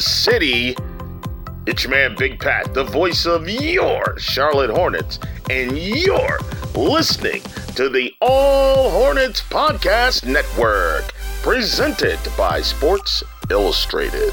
city. It's your man, Big Pat, the voice of your Charlotte Hornets, and you're listening to the All Hornets Podcast Network, presented by Sports Illustrated.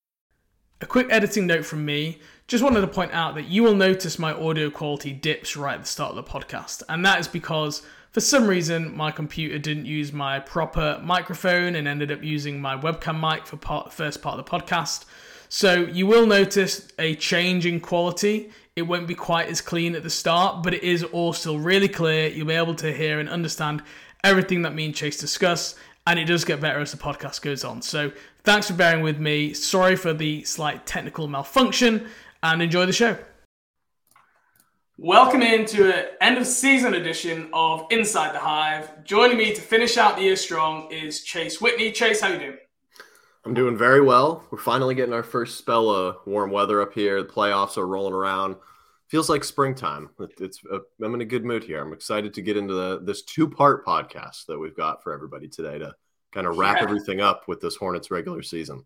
A quick editing note from me. Just wanted to point out that you will notice my audio quality dips right at the start of the podcast, and that is because for some reason my computer didn't use my proper microphone and ended up using my webcam mic for first part of the podcast. So you will notice a change in quality. It won't be quite as clean at the start, but it is all still really clear. You'll be able to hear and understand everything that me and Chase discuss, and it does get better as the podcast goes on. So thanks for bearing with me. Sorry for the slight technical malfunction, and enjoy the show. Welcome into an end of season edition of Inside the Hive. Joining me to finish out the year strong is Chase Whitney. Chase, how you doing? I'm doing very well. We're finally getting our first spell of warm weather up here. The playoffs are rolling around. Feels like springtime. It's uh, I'm in a good mood here. I'm excited to get into the, this two part podcast that we've got for everybody today to kind of wrap Yeah. everything up with this Hornets regular season.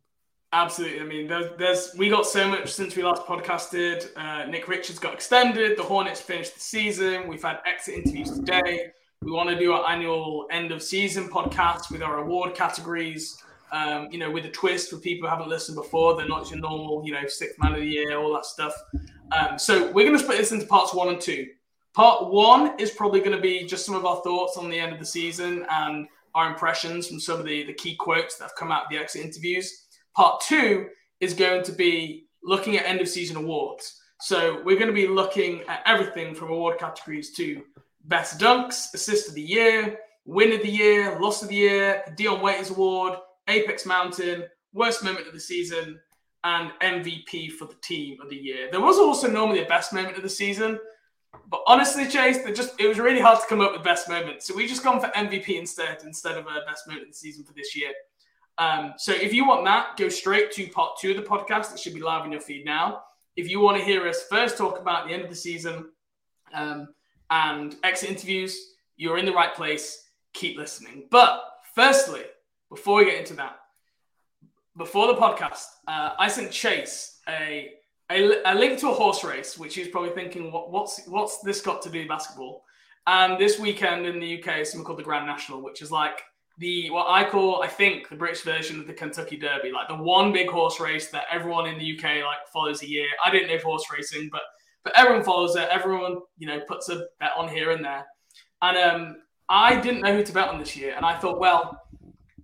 Absolutely. I mean, there's, there's we got so much since we last podcasted. Uh, Nick Richards got extended. The Hornets finished the season. We've had exit interviews today. We want to do our annual end of season podcast with our award categories. Um, you know, with a twist for people who haven't listened before. They're not your normal, you know, sixth man of the year, all that stuff. Um, so we're going to split this into parts one and two. Part one is probably going to be just some of our thoughts on the end of the season and our impressions from some of the, the key quotes that have come out of the exit interviews. Part two is going to be looking at end of season awards. So we're going to be looking at everything from award categories to best dunks, assist of the year, win of the year, loss of the year, Dion Waiters Award, Apex Mountain, worst moment of the season, and MVP for the team of the year. There was also normally a best moment of the season, but honestly, Chase, just it was really hard to come up with best moments. So we just gone for MVP instead, instead of a best moment of the season for this year. Um, so if you want that, go straight to part two of the podcast. It should be live in your feed now. If you want to hear us first talk about the end of the season um, and exit interviews, you're in the right place. Keep listening. But firstly, before we get into that, before the podcast, uh, I sent Chase a, a a link to a horse race, which was probably thinking, what, what's what's this got to do with basketball? And this weekend in the UK is something called the Grand National, which is like the what I call, I think, the British version of the Kentucky Derby, like the one big horse race that everyone in the UK like follows a year. I didn't know horse racing, but but everyone follows it. Everyone you know puts a bet on here and there, and um, I didn't know who to bet on this year, and I thought, well,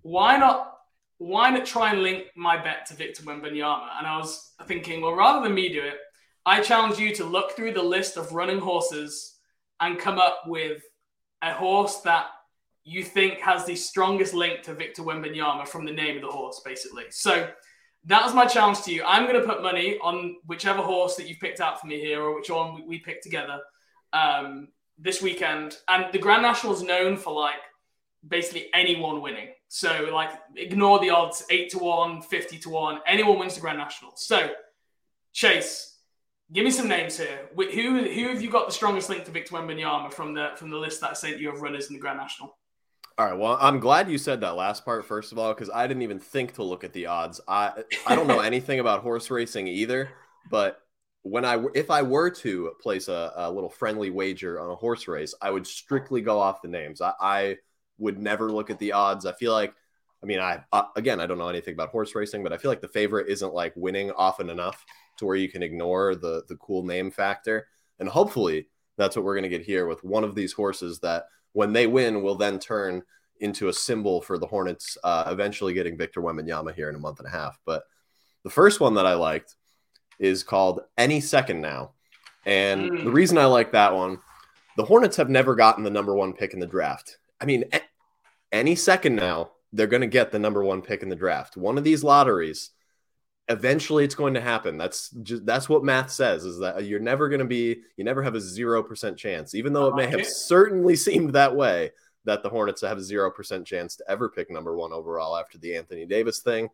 why not why not try and link my bet to Victor Wembanyama? And I was thinking, well, rather than me do it, I challenge you to look through the list of running horses and come up with a horse that you think has the strongest link to Victor Wembanyama from the name of the horse, basically. So that was my challenge to you. I'm going to put money on whichever horse that you've picked out for me here, or which one we, picked together um, this weekend. And the Grand National is known for like basically anyone winning. So like ignore the odds, eight to one, 50 to one. Anyone wins the Grand National. So Chase, give me some names here. Who who have you got the strongest link to Victor Wembanyama from the from the list that I sent you of runners in the Grand National? All right. Well, I'm glad you said that last part first of all, because I didn't even think to look at the odds. I I don't know anything about horse racing either, but when I if I were to place a, a little friendly wager on a horse race, I would strictly go off the names. I, I would never look at the odds. I feel like, I mean, I uh, again, I don't know anything about horse racing, but I feel like the favorite isn't like winning often enough to where you can ignore the the cool name factor. And hopefully, that's what we're going to get here with one of these horses that, when they win, will then turn into a symbol for the Hornets uh, eventually getting Victor Wembanyama here in a month and a half. But the first one that I liked is called Any Second Now. And Mm. the reason I like that one, the Hornets have never gotten the number one pick in the draft. I mean, any second now, they're going to get the number one pick in the draft. One of these lotteries, eventually, it's going to happen. That's just that's what math says. Is that you're never going to be, you never have a zero percent chance, even though it may have certainly seemed that way that the Hornets have a zero percent chance to ever pick number one overall after the Anthony Davis thing.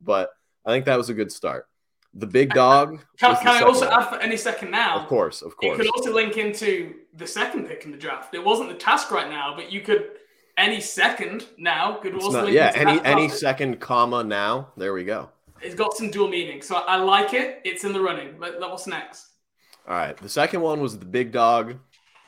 But I think that was a good start. The big dog. Can, can I also one. add for any second now? Of course, of course. It could also link into the second pick in the draft. It wasn't the task right now, but you could any second now could it's not, yeah any any second comma now. There we go. It's got some dual meaning, so I, I like it. It's in the running. Let, what's next? All right, the second one was the big dog.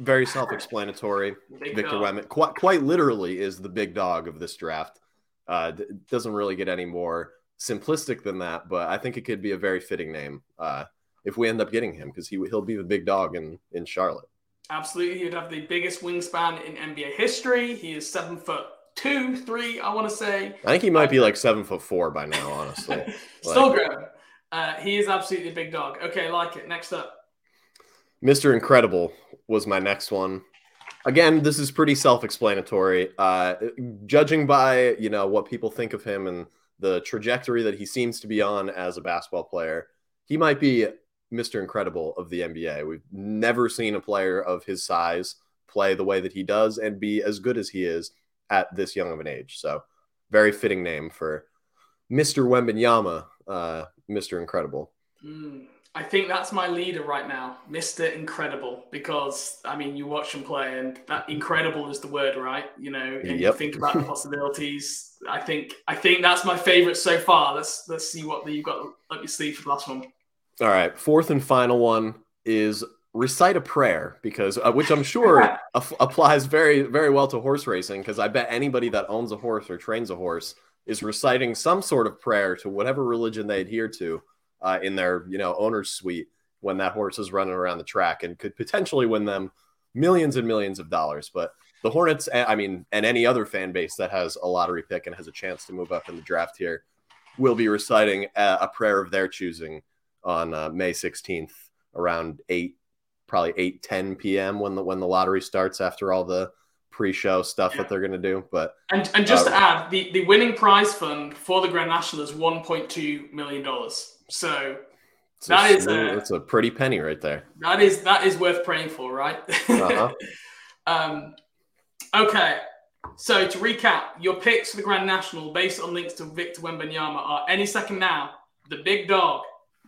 Very self-explanatory. Victor Wembanyama, quite, quite literally, is the big dog of this draft. Uh, doesn't really get any more simplistic than that, but I think it could be a very fitting name uh, if we end up getting him because he he'll be the big dog in in Charlotte. Absolutely, he'd have the biggest wingspan in NBA history. He is seven foot two, three. I want to say. I think he might be like seven foot four by now. Honestly, still like, growing. Uh, he is absolutely a big dog. Okay, like it. Next up, Mr. Incredible was my next one. Again, this is pretty self-explanatory. Uh, judging by you know what people think of him and the trajectory that he seems to be on as a basketball player, he might be Mr. Incredible of the NBA. We've never seen a player of his size play the way that he does and be as good as he is at this young of an age. So, very fitting name for Mr. Wembanyama, uh, Mr. Incredible. Mm, I think that's my leader right now, Mr. Incredible, because I mean, you watch him play, and that incredible is the word, right? You know, and yep. you think about the possibilities. I think I think that's my favorite so far. Let's let's see what you've got up your sleeve for the last one. All right, fourth and final one is recite a prayer because uh, which I'm sure applies very very well to horse racing because I bet anybody that owns a horse or trains a horse is reciting some sort of prayer to whatever religion they adhere to uh, in their you know owner's suite when that horse is running around the track and could potentially win them millions and millions of dollars. But the Hornets, I mean, and any other fan base that has a lottery pick and has a chance to move up in the draft here will be reciting a, a prayer of their choosing on uh, May 16th around 8 probably 8 10 p.m. when the when the lottery starts after all the pre-show stuff yeah. that they're going to do but and and just uh, to add the the winning prize fund for the grand national is 1.2 million dollars so it's that a, is a, it's a pretty penny right there. That is that is worth praying for, right? Uh-huh. um, okay, so to recap, your picks for the Grand National based on links to Victor Wembanyama are any second now, the big dog,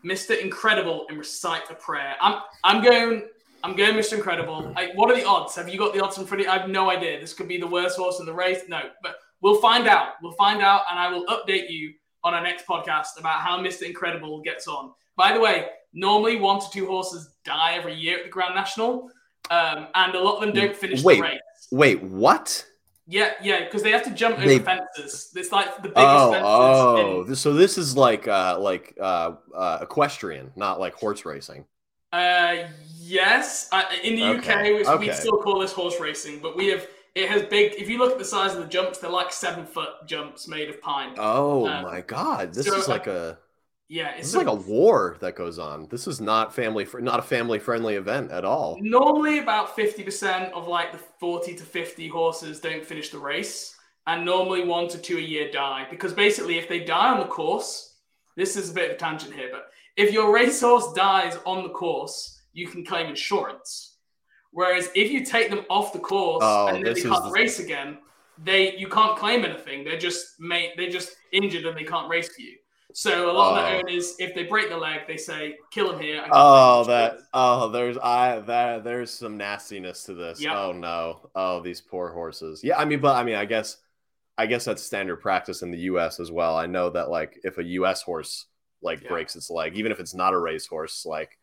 Mr. Incredible, and recite a prayer. I'm I'm going I'm going Mr. Incredible. I, what are the odds? Have you got the odds in front of you? I have no idea. This could be the worst horse in the race. No, but we'll find out. We'll find out, and I will update you on our next podcast about how Mr. Incredible gets on. By the way, normally one to two horses die every year at the Grand National, um, and a lot of them don't finish wait, the race. Wait, wait, what? Yeah, yeah, because they have to jump over they... fences. It's like the biggest oh, fences. Oh, in... so this is like uh, like uh, uh, equestrian, not like horse racing. Uh, yes. Uh, in the okay. UK, we, okay. we still call this horse racing, but we have it has big. If you look at the size of the jumps, they're like seven foot jumps made of pine. Oh um, my god, this so, is like a yeah, it's like a war that goes on. This is not family fr- not a family friendly event at all. Normally, about fifty percent of like the forty to fifty horses don't finish the race, and normally one to two a year die because basically, if they die on the course, this is a bit of a tangent here, but if your racehorse dies on the course, you can claim insurance. Whereas if you take them off the course oh, and then they can't the... race again, they you can't claim anything. They're just made they're just injured and they can't race for you. So a lot oh. of the oh. owners, if they break the leg, they say, "Kill him here." Oh, that oh, there's I that there's some nastiness to this. Yep. Oh no, oh these poor horses. Yeah, I mean, but I mean, I guess, I guess that's standard practice in the U.S. as well. I know that like if a U.S. horse like yeah. breaks its leg, even if it's not a racehorse, like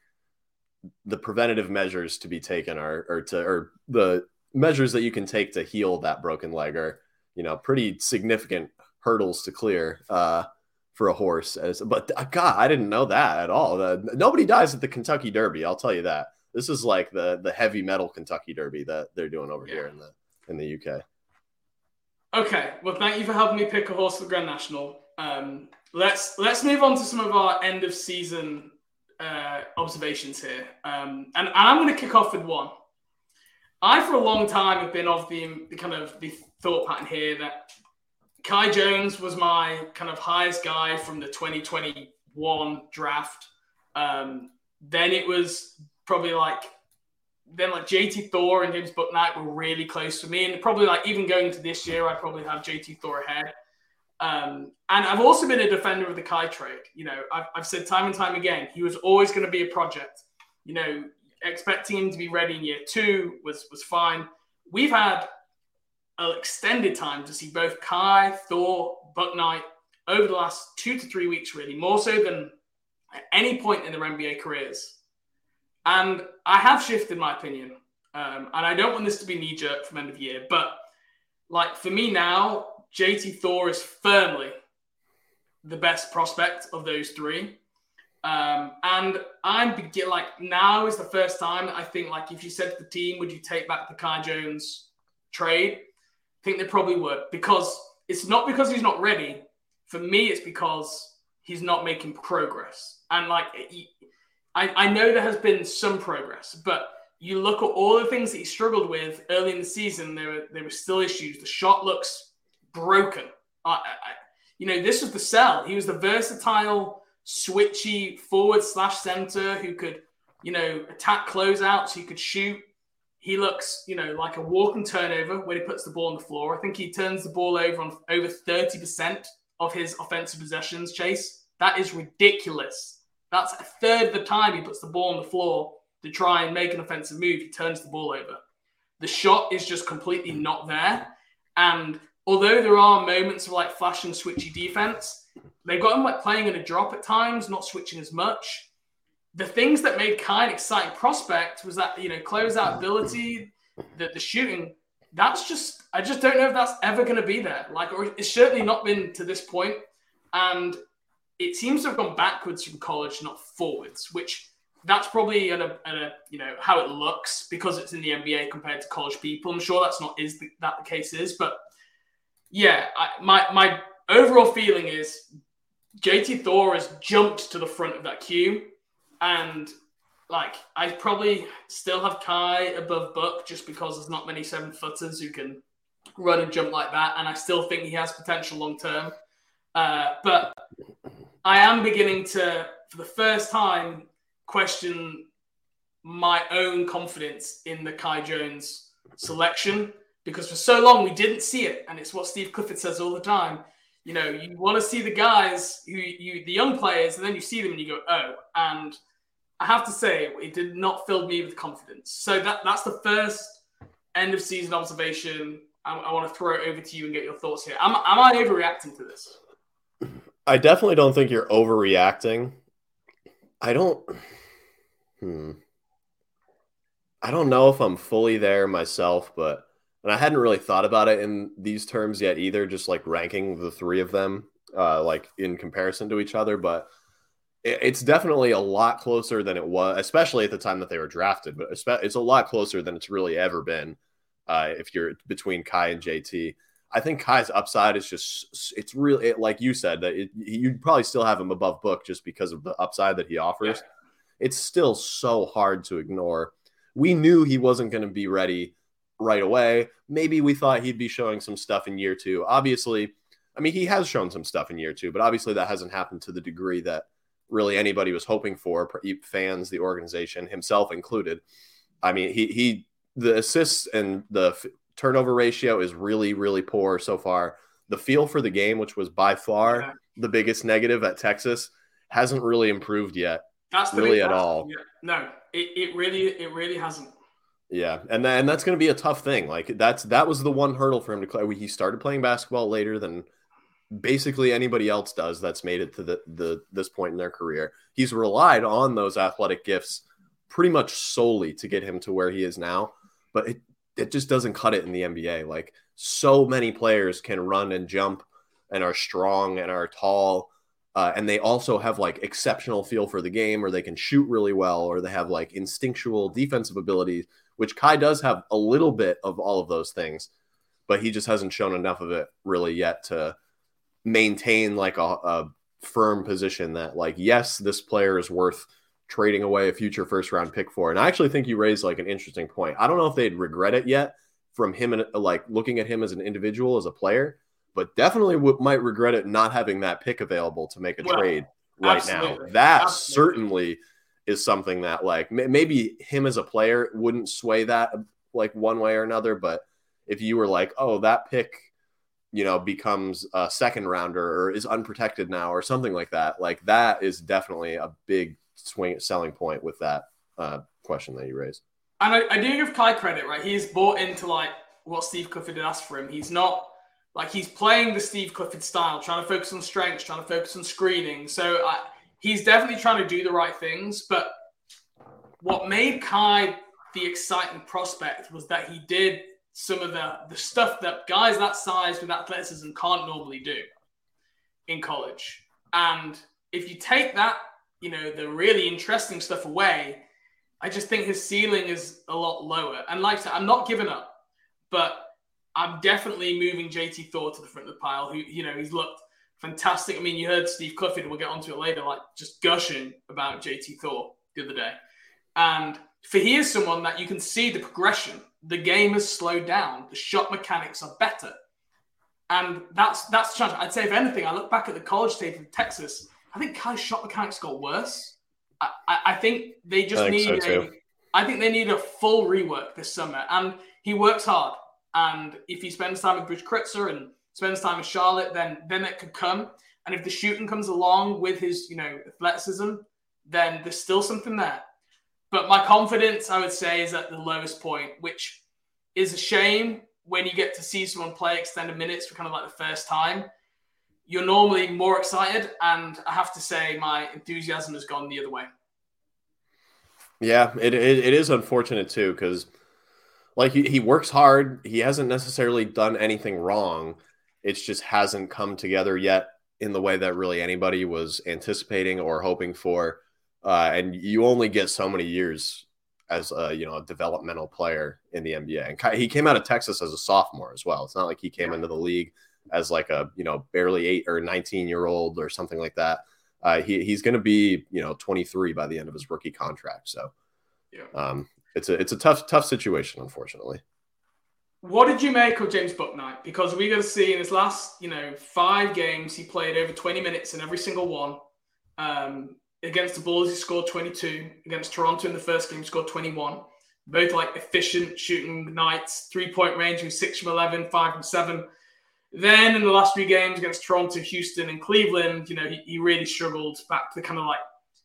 the preventative measures to be taken are or to or the measures that you can take to heal that broken leg are you know pretty significant hurdles to clear uh, for a horse. As but uh, God, I didn't know that at all. The, nobody dies at the Kentucky Derby. I'll tell you that. This is like the the heavy metal Kentucky Derby that they're doing over yeah. here in the in the UK. Okay, well, thank you for helping me pick a horse for the Grand National. Um, let's let's move on to some of our end of season uh, observations here, um, and, and I'm going to kick off with one. I, for a long time, have been of the, the kind of the thought pattern here that Kai Jones was my kind of highest guy from the 2021 draft. Um, then it was probably like then like JT Thor and James Bouknight were really close for me, and probably like even going into this year, I'd probably have JT Thor ahead. Um, and I've also been a defender of the Kai trade. You know, I've, I've said time and time again, he was always going to be a project. You know, expecting him to be ready in year two was was fine. We've had extended time to see both Kai, Thor, Bouknight over the last two to three weeks, really, more so than at any point in their NBA careers. And I have shifted my opinion. Um, and I don't want this to be knee jerk from end of year, but like for me now, JT Thor is firmly the best prospect of those three. Um, and I'm begin like now is the first time I think like if you said to the team, would you take back the Kai Jones trade? Think they probably would because it's not because he's not ready. For me, it's because he's not making progress. And like I, I know there has been some progress, but you look at all the things that he struggled with early in the season, there were there were still issues. The shot looks broken. I, I, you know, this was the sell. He was the versatile, switchy forward slash center who could, you know, attack closeouts. He could shoot. He looks, you know, like a walking turnover when he puts the ball on the floor. I think he turns the ball over on over 30% of his offensive possessions, Chase. That is ridiculous. That's a third of the time he puts the ball on the floor to try and make an offensive move. He turns the ball over. The shot is just completely not there. And although there are moments of like flash and switchy defense, they've got him like playing in a drop at times, not switching as much. The things that made Kai an exciting prospect was that, you know, closeout ability, the, the shooting. That's just, I just don't know if that's ever going to be there. Like, or it's certainly not been to this point. And it seems to have gone backwards from college, not forwards, which that's probably a, a, you know how it looks because it's in the NBA compared to college people. I'm sure that's not is the, that the case is, but yeah, I, my my overall feeling is JT Thor has jumped to the front of that queue, and like I probably still have Kai above Buck just because there's not many seven footers who can run and jump like that, and I still think he has potential long term. Uh, but I am beginning to, for the first time, question my own confidence in the Kai Jones selection because for so long we didn't see it, and it's what Steve Clifford says all the time. You know, you want to see the guys who you, the young players, and then you see them and you go, oh. And I have to say, it did not fill me with confidence. So that that's the first end of season observation. I, I want to throw it over to you and get your thoughts here. Am, am I overreacting to this? I definitely don't think you're overreacting. I don't. Hmm. I don't know if I'm fully there myself, but and I hadn't really thought about it in these terms yet either. Just like ranking the three of them, uh, like in comparison to each other, but it's definitely a lot closer than it was, especially at the time that they were drafted. But it's a lot closer than it's really ever been. Uh, if you're between Kai and JT, I think Kai's upside is just it's really it, like you said that it, you'd probably still have him above Book just because of the upside that he offers. Yeah. It's still so hard to ignore. We knew he wasn't going to be ready right away. Maybe we thought he'd be showing some stuff in year two. Obviously, I mean he has shown some stuff in year two, but obviously that hasn't happened to the degree that really anybody was hoping for. Fans, the organization, himself included. I mean he he the assists and the turnover ratio is really, really poor so far. The feel for the game, which was by far yeah. the biggest negative at Texas, hasn't really improved yet. That's really at all. Yeah. No, it, it really it really hasn't. Yeah, and and that's going to be a tough thing. Like that's that was the one hurdle for him to play. He started playing basketball later than basically anybody else does that's made it to the, the this point in their career. He's relied on those athletic gifts pretty much solely to get him to where he is now. But it, it just doesn't cut it in the NBA. Like so many players can run and jump and are strong and are tall. Uh, and they also have like exceptional feel for the game, or they can shoot really well, or they have like instinctual defensive abilities, which Kai does have a little bit of all of those things, but he just hasn't shown enough of it really yet to maintain like a, a firm position that, like, yes, this player is worth trading away a future first round pick for. And I actually think you raised like an interesting point. I don't know if they'd regret it yet from him and like looking at him as an individual, as a player, but definitely w- might regret it not having that pick available to make a Well, trade right absolutely. now. That Absolutely. certainly is something that like m- maybe him as a player wouldn't sway that like one way or another, but if you were like, oh, that pick, you know, becomes a second rounder or is unprotected now or something like that, like that is definitely a big swing selling point with that uh, question that you raised. And I, I do give Kai credit, right? He's bought into like what Steve Clifford had asked for him. He's not like he's playing the Steve Clifford style, trying to focus on strengths, trying to focus on screening. So I, he's definitely trying to do the right things. But what made Kai the exciting prospect was that he did some of the the stuff that guys that size with athleticism can't normally do in college. And if you take that, you know, the really interesting stuff away, I just think his ceiling is a lot lower. And like I said, I'm not giving up, but I'm definitely moving JT Thor to the front of the pile. Who, you know, he's looked fantastic. I mean, you heard Steve Clifford, we'll get onto it later, like just gushing about JT Thor the other day. And for he is someone that you can see the progression. The game has slowed down. The shot mechanics are better. And that's that's the challenge. I'd say if anything, I look back at the college tape in Texas, I think Kai's shot mechanics got worse. I, I, I think they just I think need so, a. I think they need a full rework this summer. And he works hard. And if he spends time with Bruce Kreutzer and spends time with Charlotte, then then it could come. And if the shooting comes along with his, you know, athleticism, then there's still something there. But my confidence, I would say, is at the lowest point, which is a shame when you get to see someone play extended minutes for kind of like the first time. You're normally more excited, and I have to say, my enthusiasm has gone the other way. Yeah, it, it, it is unfortunate too because like he, he works hard. He hasn't necessarily done anything wrong. It just hasn't come together yet in the way that really anybody was anticipating or hoping for. Uh, and you only get so many years as a you know a developmental player in the NBA. And he came out of Texas as a sophomore as well. It's not like he came into the league as like a you know barely eight or nineteen year old or something like that. Uh, he, he's going to be you know 23 by the end of his rookie contract. So Yeah. um, it's a it's a tough tough situation, unfortunately. What did you make of James Bouknight? Because we got to see in his last, you know, five games, he played over 20 minutes in every single one. Um, against the Bulls, he scored 22. Against Toronto in the first game, he scored 21. Both like efficient shooting nights, three point range, he was six from 11, five from seven. Then in the last three games against Toronto, Houston, and Cleveland, you know, he, he really struggled back to kind of like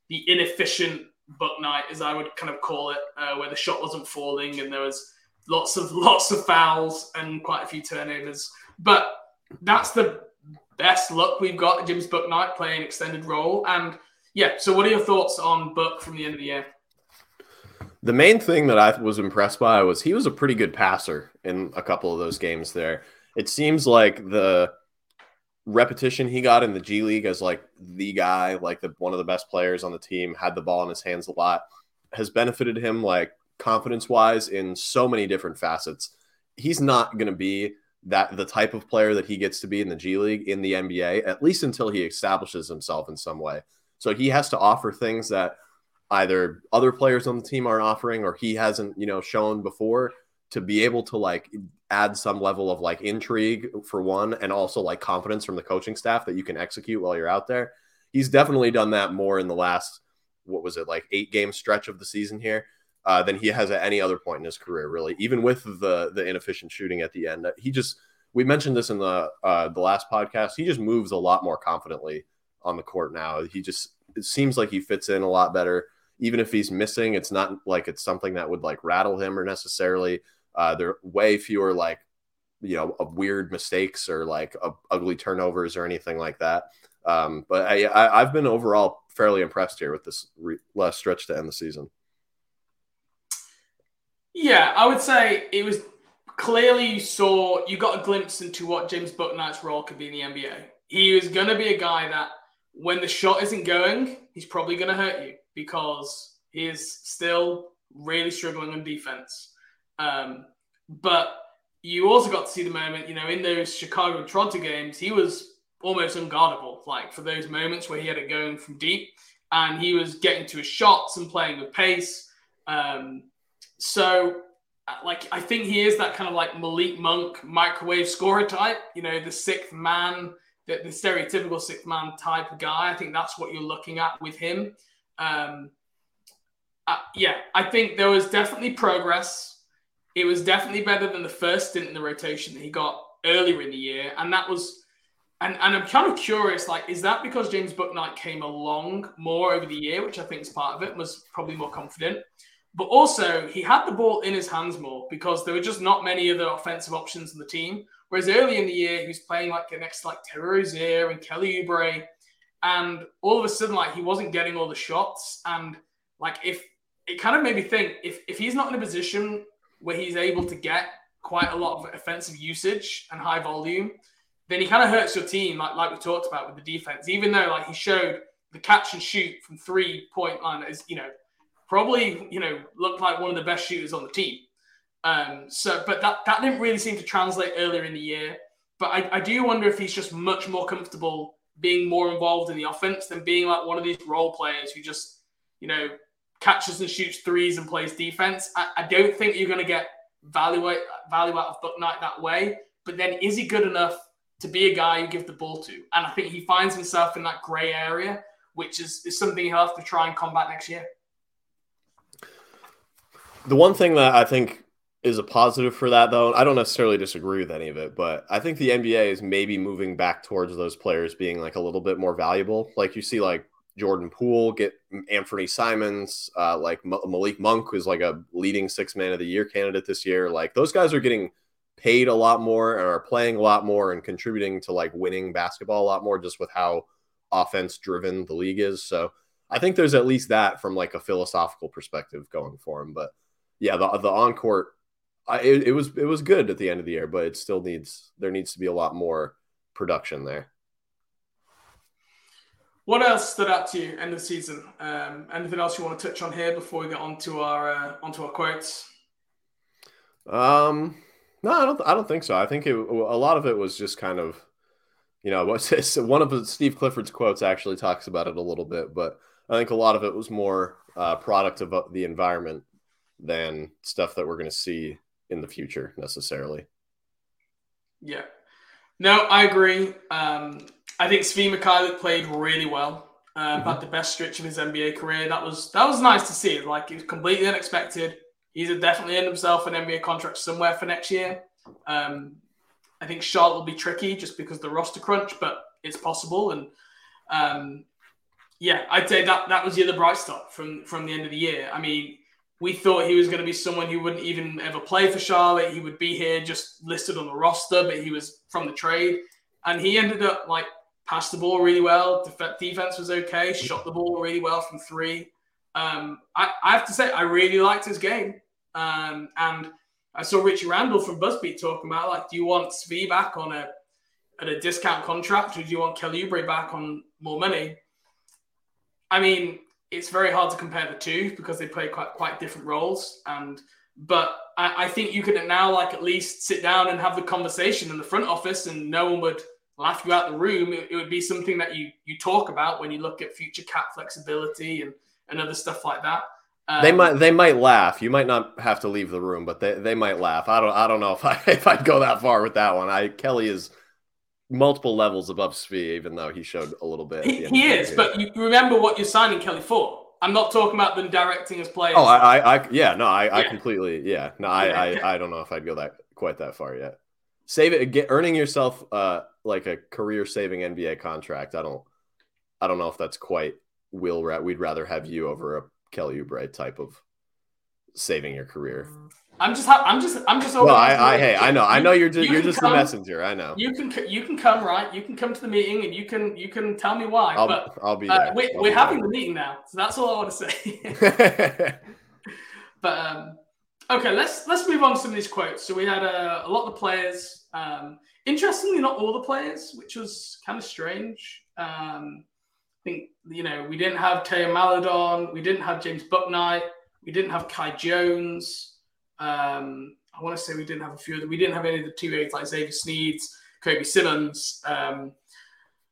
the inefficient Bouknight, as I would kind of call it, uh, where the shot wasn't falling and there was lots of lots of fouls and quite a few turnovers. But that's the best luck we've got at James Bouknight playing extended role. And yeah, so what are your thoughts on Buck from the end of the year? The main thing that I was impressed by was he was a pretty good passer in a couple of those games there. It seems like the repetition he got in the G League as like the guy, like the one of the best players on the team, had the ball in his hands a lot, has benefited him like confidence wise in so many different facets. He's not going to be that the type of player that he gets to be in the G League in the NBA, at least until he establishes himself in some way. So he has to offer things that either other players on the team aren't offering or he hasn't, you know, shown before to be able to like add some level of like intrigue for one and also like confidence from the coaching staff that you can execute while you're out there. He's definitely done that more in the last what was it like 8 game stretch of the season here. Uh, than he has at any other point in his career, really. Even with the the inefficient shooting at the end, he just we mentioned this in the uh, the last podcast. He just moves a lot more confidently on the court now. He just it seems like he fits in a lot better. Even if he's missing, it's not like it's something that would like rattle him or necessarily. Uh, there are way fewer like you know of weird mistakes or like uh, ugly turnovers or anything like that. Um, but I, I I've been overall fairly impressed here with this re- last stretch to end the season. Yeah, I would say it was clearly you saw you got a glimpse into what James Bouknight's role could be in the NBA. He was going to be a guy that when the shot isn't going, he's probably going to hurt you because he is still really struggling on defense. Um, but you also got to see the moment, you know, in those Chicago Toronto games, he was almost unguardable. Like for those moments where he had it going from deep, and he was getting to his shots and playing with pace. Um, so like I think he is that kind of like Malik Monk microwave scorer type. You know, the sixth man, the, the stereotypical sixth man type of guy. I think that's what you're looking at with him. Um, uh, yeah, I think there was definitely progress. It was definitely better than the first stint in the rotation that he got earlier in the year, and that was. And, and I'm kind of curious, like, is that because James Bouknight came along more over the year, which I think is part of it, was probably more confident. But also, he had the ball in his hands more because there were just not many other offensive options in the team. Whereas early in the year, he was playing like next to like Terry Rozier and Kelly Oubre. And all of a sudden, like he wasn't getting all the shots. And like if it kind of made me think if, if he's not in a position where he's able to get quite a lot of offensive usage and high volume, then he kind of hurts your team, like like we talked about with the defense. Even though like he showed the catch and shoot from three point line is you know probably you know looked like one of the best shooters on the team. Um, so, but that that didn't really seem to translate earlier in the year. But I, I do wonder if he's just much more comfortable being more involved in the offense than being like one of these role players who just you know catches and shoots threes and plays defense. I, I don't think you're going to get value value out of Bouknight that way. But then, is he good enough to be a guy you give the ball to? And I think he finds himself in that grey area, which is, is something he'll have to try and combat next year. The one thing that I think is a positive for that, though, I don't necessarily disagree with any of it, but I think the NBA is maybe moving back towards those players being like a little bit more valuable. Like you see, like Jordan Poole get Anthony Simons, uh, like Malik Monk was like a leading six man of the year candidate this year. Like those guys are getting paid a lot more and are playing a lot more and contributing to like winning basketball a lot more just with how offense driven the league is. So I think there's at least that from like a philosophical perspective going for him. But yeah, the the on court, it, it was it was good at the end of the year, but it still needs there needs to be a lot more production there. What else stood out to you end of the season? Um, anything else you want to touch on here before we get onto our uh, onto our quotes? Um, no, I don't. I don't think so. I think it, a lot of it was just kind of, you know, what's one of Steve Clifford's quotes actually talks about it a little bit, but I think a lot of it was more uh, product of uh, the environment than stuff that we're going to see in the future necessarily. Yeah. No, I agree. Um, I think Svi Mykhailiuk played really well. Uh, mm-hmm. Had the best stretch of his NBA career. That was that was nice to see. Like it was completely unexpected. He's definitely earned himself an NBA contract somewhere for next year. Um, I think Charlotte will be tricky just because the roster crunch, but it's possible. And um, yeah, I'd say that that was the other bright spot from from the end of the year. I mean, we thought he was going to be someone who wouldn't even ever play for Charlotte. He would be here just listed on the roster, but he was from the trade. And he ended up like passed the ball really well. Def- defense was okay, shot the ball really well from three. Um, I, I, have to say, I really liked his game. Um, and I saw Richie Randall from Buzzbeat talking about like, do you want Svi back on a at a discount contract, or do you want Kelly Oubre back on more money? I mean, it's very hard to compare the two because they play quite quite different roles. And but I, I think you could now like at least sit down and have the conversation in the front office, and no one would laugh you out the room. It, it would be something that you you talk about when you look at future cap flexibility and and other stuff like that. Um, they might they might laugh. You might not have to leave the room, but they, they might laugh. I don't I don't know if I if I'd go that far with that one. I Kelly is multiple levels above Svi, even though he showed a little bit. He, he is, but you remember what you're signing Kelly for. I'm not talking about them directing as players. Oh, I, I, I yeah, no, I, yeah. I completely, yeah, no, I, I, I don't know if I'd go that quite that far yet. Save it, get earning yourself uh like a career saving NBA contract. I don't, I don't know if that's quite will. We'd rather have you over a Kelly Oubre type of saving your career. I'm just, I'm just, I'm just. Over Well, I, I, hey, I know, I know you're just, you are just come, the messenger. I know. You can, you can come right. You can come to the meeting and you can, you can tell me why. I'll, but I'll be uh, there. Uh, we're, I'll we're be having the meeting now, so that's all I want to say. but um, okay, let's let's move on to some of these quotes. So we had a, a lot of the players. Um, interestingly, not all the players, which was kind of strange. Um, I think you know we didn't have Theo Maledon, we didn't have James Bouknight, we didn't have Kai Jones. Um, I want to say we didn't have a few of them. We didn't have any of the two eights like Xavier Sneeds, Kobe Simmons. Um,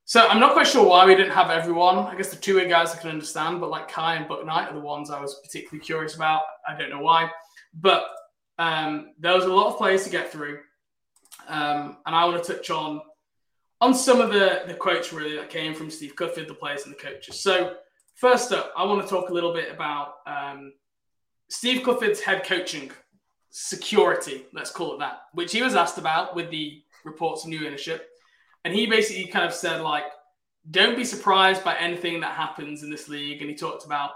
so I'm not quite sure why we didn't have everyone. I guess the two way guys I can understand, but like Kai and Bouknight are the ones I was particularly curious about. I don't know why. But Um, there was a lot of players to get through, um, and I want to touch on on some of the the quotes really that came from Steve Clifford, the players and the coaches. So first up, I want to talk a little bit about um, Steve Clifford's head coaching security, let's call it that, which he was asked about with the reports of new ownership, and he basically kind of said like, don't be surprised by anything that happens in this league, and he talked about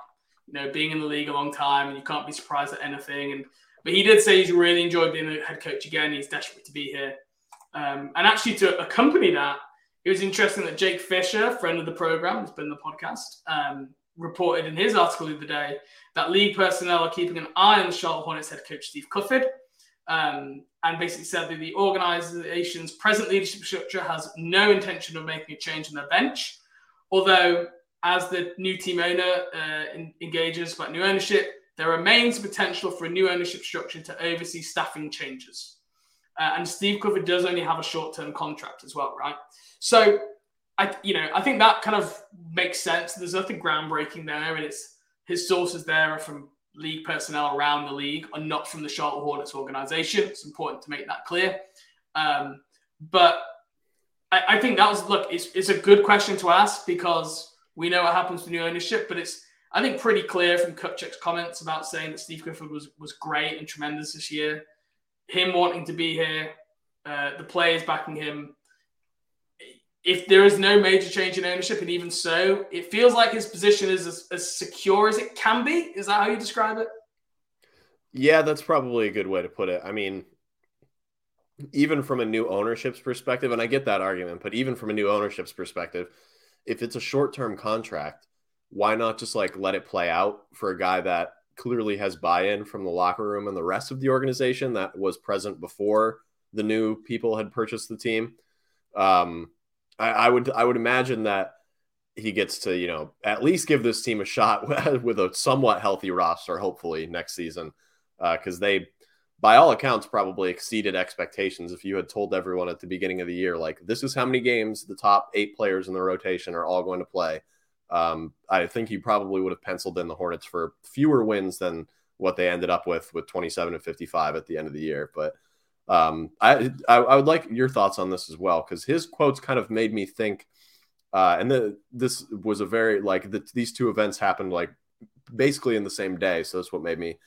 you know being in the league a long time and you can't be surprised at anything and but he did say he's really enjoyed being a head coach again. He's desperate to be here. Um, and actually, to accompany that, it was interesting that Jake Fisher, friend of the program, has been the podcast, um, reported in his article the other day that league personnel are keeping an eye on Charlotte Hornets head coach Steve Clifford, um, and basically said that the organization's present leadership structure has no intention of making a change in their bench. Although, as the new team owner uh, engages about new ownership, there remains potential for a new ownership structure to oversee staffing changes. Uh, and Steve Clifford does only have a short-term contract as well, right? So, I you know I think that kind of makes sense. There's nothing groundbreaking there, and it's his sources there are from league personnel around the league, and not from the Charlotte Hornets organization. It's important to make that clear. Um, but I, I, think that was look, it's, it's a good question to ask because we know what happens to new ownership, but it's I think pretty clear from Kupchak's comments about saying that Steve Clifford was was great and tremendous this year. Him wanting to be here, uh, the players backing him. If there is no major change in ownership, and even so, it feels like his position is as, as secure as it can be. Is that how you describe it? Yeah, that's probably a good way to put it. I mean, even from a new ownership's perspective, and I get that argument, but even from a new ownership's perspective, if it's a short term contract, why not just like let it play out for a guy that clearly has buy-in from the locker room and the rest of the organization that was present before the new people had purchased the team. Um, I, I would I would imagine that he gets to you know at least give this team a shot with a somewhat healthy roster, hopefully next season, because uh, they, by all accounts, probably exceeded expectations. If you had told everyone at the beginning of the year, like this is how many games the top eight players in the rotation are all going to play, um, I think he probably would have penciled in the Hornets for fewer wins than what they ended up with with 27 and 55 at the end of the year. But um, I, I, I would like your thoughts on this as well because his quotes kind of made me think. Uh, and the, this was a very like the, these two events happened like basically in the same day, so that's what made me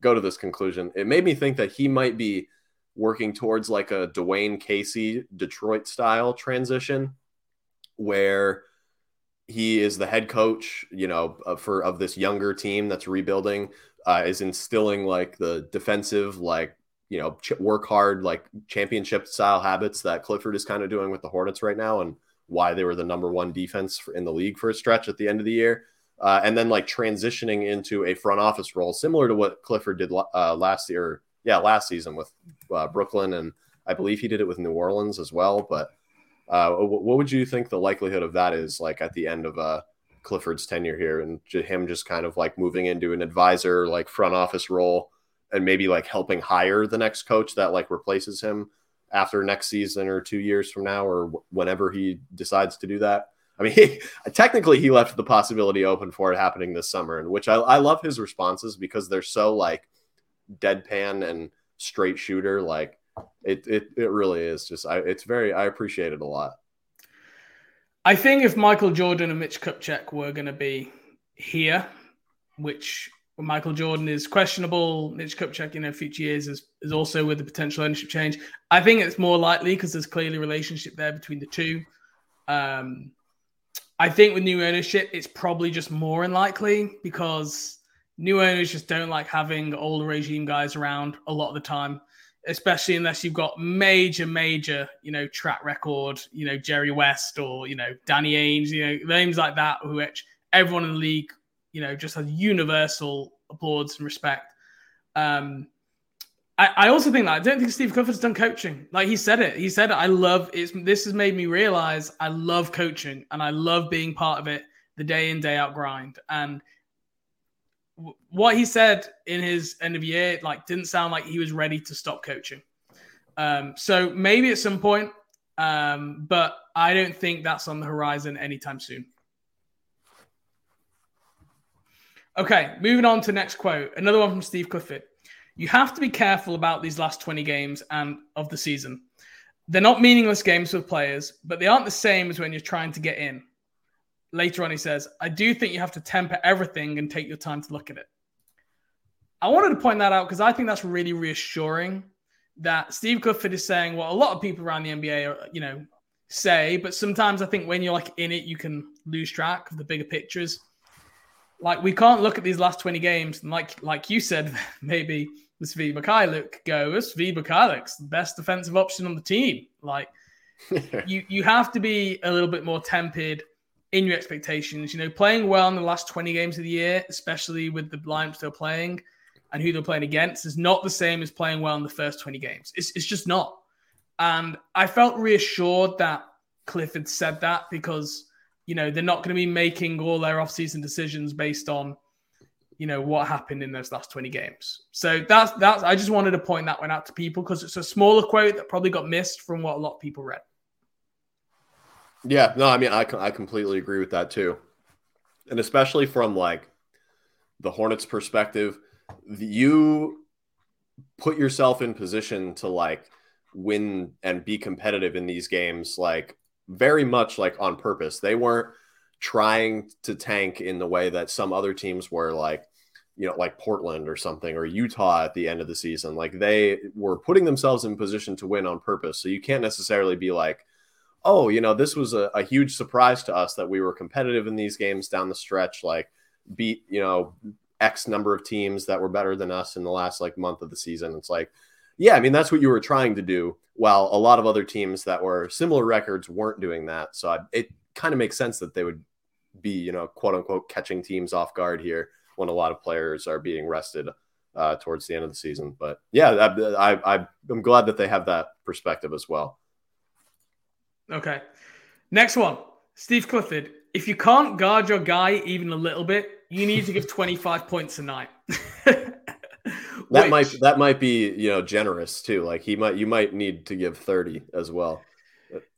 go to this conclusion. It made me think that he might be working towards like a Dwane Casey Detroit style transition where he is the head coach, you know, for of this younger team that's rebuilding, uh, is instilling like the defensive, like you know, ch- work hard, like championship style habits that Clifford is kind of doing with the Hornets right now, and why they were the number one defense in the league for a stretch at the end of the year, uh, and then like transitioning into a front office role similar to what Clifford did uh, last year, yeah, last season with uh, Brooklyn, and I believe he did it with New Orleans as well, but uh, what would you think the likelihood of that is like at the end of uh, Clifford's tenure here and him just kind of like moving into an advisor, like front office role and maybe like helping hire the next coach that like replaces him after next season or two years from now or whenever he decides to do that? I mean, he, technically, he left the possibility open for it happening this summer, and which I, I love his responses because they're so like deadpan and straight shooter. Like, it it it really is just I it's very I appreciate it a lot. I think if Michael Jordan and Mitch Kupchak were going to be here, which Michael Jordan is questionable, Mitch Kupchak, you know, future years is, is also with the potential ownership change. I think it's more likely because there's clearly a relationship there between the two. Um, I think with new ownership, it's probably just more unlikely because new owners just don't like having older regime guys around a lot of the time especially unless you've got major, major, you know, track record, you know, Jerry West or, you know, Danny Ainge, you know, names like that, which everyone in the league, you know, just has universal applause and respect. Um, I, I also think that I don't think Steve Clifford's done coaching. Like he said it, he said. I love it's. This has made me realize I love coaching and I love being part of it, the day in day out grind. And what he said in his end of year like didn't sound like he was ready to stop coaching. Um, so maybe at some point, um, but I don't think that's on the horizon anytime soon. Okay, moving on to next quote. Another one from Steve Clifford. you have to be careful about these last 20 games and of the season. They're not meaningless games for players, but they aren't the same as when you're trying to get in. Later on, he says, I do think you have to temper everything and take your time to look at it. I wanted to point that out because I think that's really reassuring that Steve Clifford is saying what a lot of people around the NBA are, you know, say, but sometimes I think when you're like in it, you can lose track of the bigger pictures. Like we can't look at these last 20 games and like like you said, maybe Svi Mykhailiuk go, Svi Mykhailiuk's the best defensive option on the team. Like you you have to be a little bit more tempered in your expectations. You know, playing well in the last 20 games of the year, especially with the lineups they're playing and who they're playing against, is not the same as playing well in the first 20 games. It's, it's just not. And I felt reassured that Clifford said that because, you know, they're not going to be making all their offseason decisions based on you know what happened in those last 20 games. So that's that's i just wanted to point that one out to people because it's a smaller quote that probably got missed from what a lot of people read. Yeah no i mean i, I completely agree with that too. And especially from like the hornets perspective you put yourself in position to like win and be competitive in these games like very much like on purpose. They weren't trying to tank in the way that some other teams were like you know like Portland or something or Utah at the end of the season. Like they were putting themselves in position to win on purpose. So you can't necessarily be like oh you know this was a, a huge surprise to us that we were competitive in these games down the stretch like beat you know x number of teams that were better than us in the last like month of the season. It's like yeah i mean that's what you were trying to do while a lot of other teams that were similar records weren't doing that so I, it kind of makes sense that they would be, you know, quote unquote, catching teams off guard here when a lot of players are being rested uh, towards the end of the season. But yeah, I, I, I'm glad that they have that perspective as well. Okay. Next one Steve Clifford. If you can't guard your guy even a little bit, you need to give 25 points a night. that might that might be you know generous too. Like he might you might need to give 30 as well.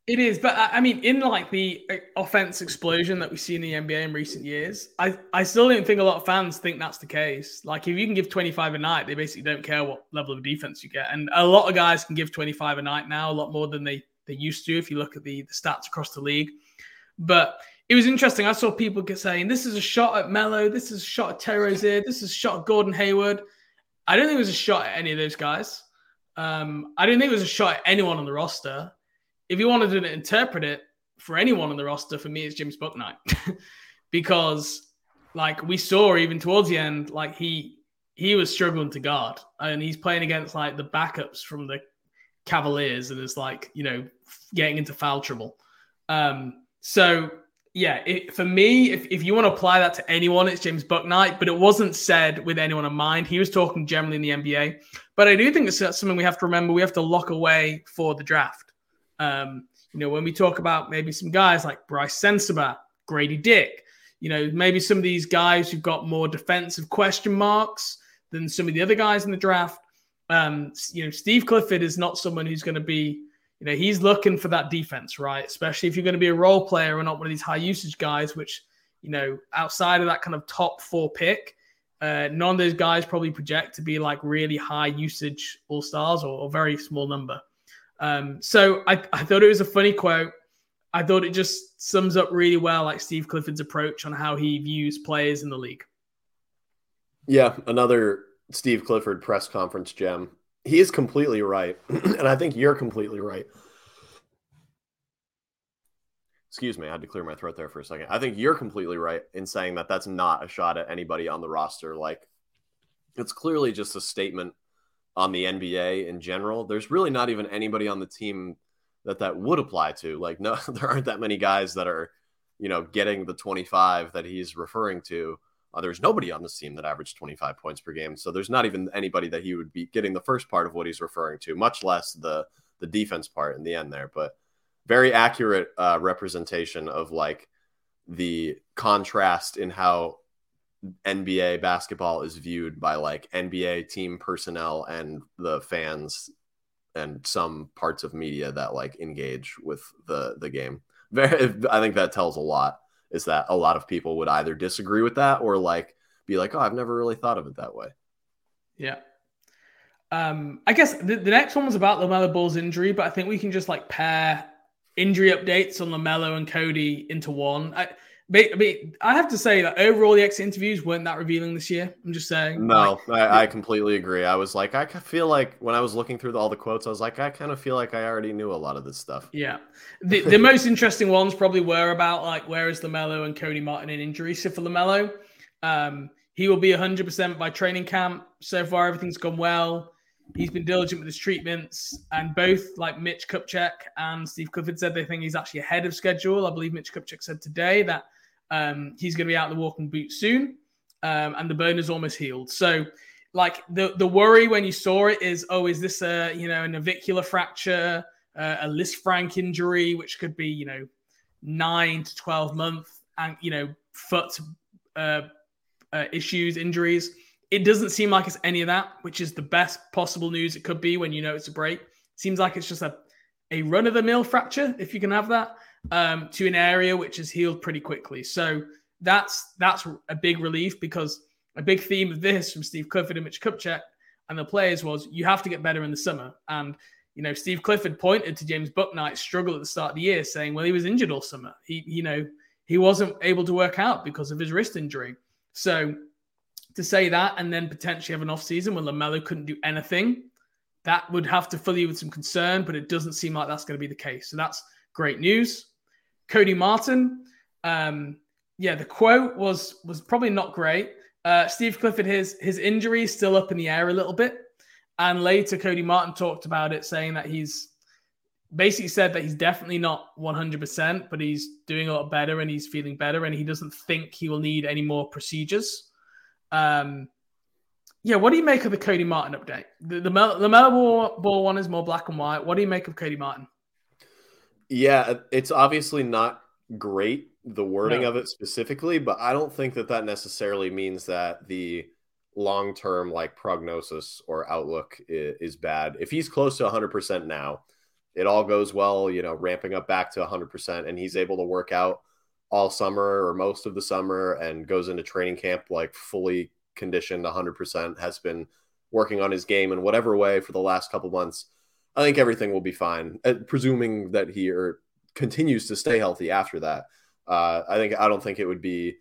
It is, but I mean, in like the uh, offense explosion that we see in the NBA in recent years, I, I still don't think a lot of fans think that's the case. Like, if you can give 25 a night, they basically don't care what level of defense you get. And a lot of guys can give 25 a night now, a lot more than they, they used to if you look at the, the stats across the league. But it was interesting. I saw people get saying, this is a shot at Melo, this is a shot at Terry Rozier, this is a shot at Gordon Hayward. I don't think it was a shot at any of those guys. Um, I don't think it was a shot at anyone on the roster if you wanted to interpret it for anyone on the roster, for me, it's James Bouknight. because like we saw even towards the end, like he he was struggling to guard. And he's playing against like the backups from the Cavaliers and is like, you know, getting into foul trouble. Um, so yeah, it, for me, if, if you want to apply that to anyone, it's James Bouknight, but it wasn't said with anyone in mind. He was talking generally in the NBA. But I do think it's something we have to remember. We have to lock away for the draft. Um, you know, when we talk about maybe some guys like Brice Sensabaugh, Grady Dick, you know, maybe some of these guys who've got more defensive question marks than some of the other guys in the draft. Um, you know, Steve Clifford is not someone who's going to be, you know, he's looking for that defense, right? Especially if you're going to be a role player and not one of these high usage guys, which, you know, outside of that kind of top four pick, uh, none of those guys probably project to be like really high usage all stars or, or very small number. Um, so I, I thought it was a funny quote. I thought it just sums up really well like Steve Clifford's approach on how he views players in the league. Yeah, another Steve Clifford press conference gem. He is completely right. and I think you're completely right. Excuse me, I had to clear my throat there for a second. I think you're completely right in saying that that's not a shot at anybody on the roster. Like, it's clearly just a statement on the NBA in general. There's really not even anybody on the team that that would apply to. Like, no, there aren't that many guys that are, you know, getting the 25 that he's referring to. Uh, there's nobody on this team that averaged 25 points per game. So there's not even anybody that he would be getting the first part of what he's referring to, much less the the defense part in the end there. But very accurate uh, representation of like the contrast in how NBA basketball is viewed by like NBA team personnel and the fans and some parts of media that like engage with the the game. Very, I think that tells a lot. Is that a lot of people would either disagree with that or like be like, oh, I've never really thought of it that way. Yeah. Um, I guess the, the next one was about LaMelo Ball's injury, but I think we can just like pair injury updates on LaMelo and Cody into one. I, I mean, I have to say that overall the exit interviews weren't that revealing this year. I'm just saying. No, like, I, I, completely agree. I was like, I feel like when I was looking through all the quotes, I was like, I kind of feel like I already knew a lot of this stuff. Yeah, the the most interesting ones probably were about like where is Lamelo and Cody Martin in injury. So for Lamelo, um, he will be 100% by training camp. So far, everything's gone well. He's been diligent with his treatments, and both like Mitch Kupchak and Steve Clifford said they think he's actually ahead of schedule. I believe Mitch Kupchak said today that um, he's going to be out of the walking boot soon, um, and the bone is almost healed. So, like the the worry when you saw it is, oh, is this a you know a navicular fracture, uh, a Lisfranc injury, which could be you know nine to twelve month, and you know foot uh, uh, issues, injuries. It doesn't seem like it's any of that, which is the best possible news it could be when you know it's a break. Seems like it's just a a run of the mill fracture, if you can have that um, to an area which is healed pretty quickly. So that's that's a big relief because a big theme of this from Steve Clifford and Mitch Kupchak and the players was you have to get better in the summer. And you know, Steve Clifford pointed to James Bouknight's struggle at the start of the year, saying, "Well, he was injured all summer. He, you know, he wasn't able to work out because of his wrist injury." So to say that and then potentially have an off season when Lamelo couldn't do anything, that would have to fill you with some concern. But it doesn't seem like that's going to be the case. So that's great news. Cody Martin. Um, yeah, the quote was was probably not great. Uh, Steve Clifford, his his injury is still up in the air a little bit, and later Cody Martin talked about it, saying that he's basically said that he's definitely not 100%, but he's doing a lot better and he's feeling better, and he doesn't think he will need any more procedures. Um, yeah, what do you make of the Cody Martin update? The the, the Mel Ball one is more black and white. What do you make of Cody Martin? Yeah, it's obviously not great the wording no. of it specifically, but I don't think that that necessarily means that the long term like prognosis or outlook is, is, bad. If he's close to 100% now, it all goes well, you know, ramping up back to 100%, and he's able to work out all summer or most of the summer and goes into training camp like fully conditioned 100%, has been working on his game in whatever way for the last couple months I think everything will be fine, uh, presuming that he or continues to stay healthy after that. Uh, I think I don't think it would be,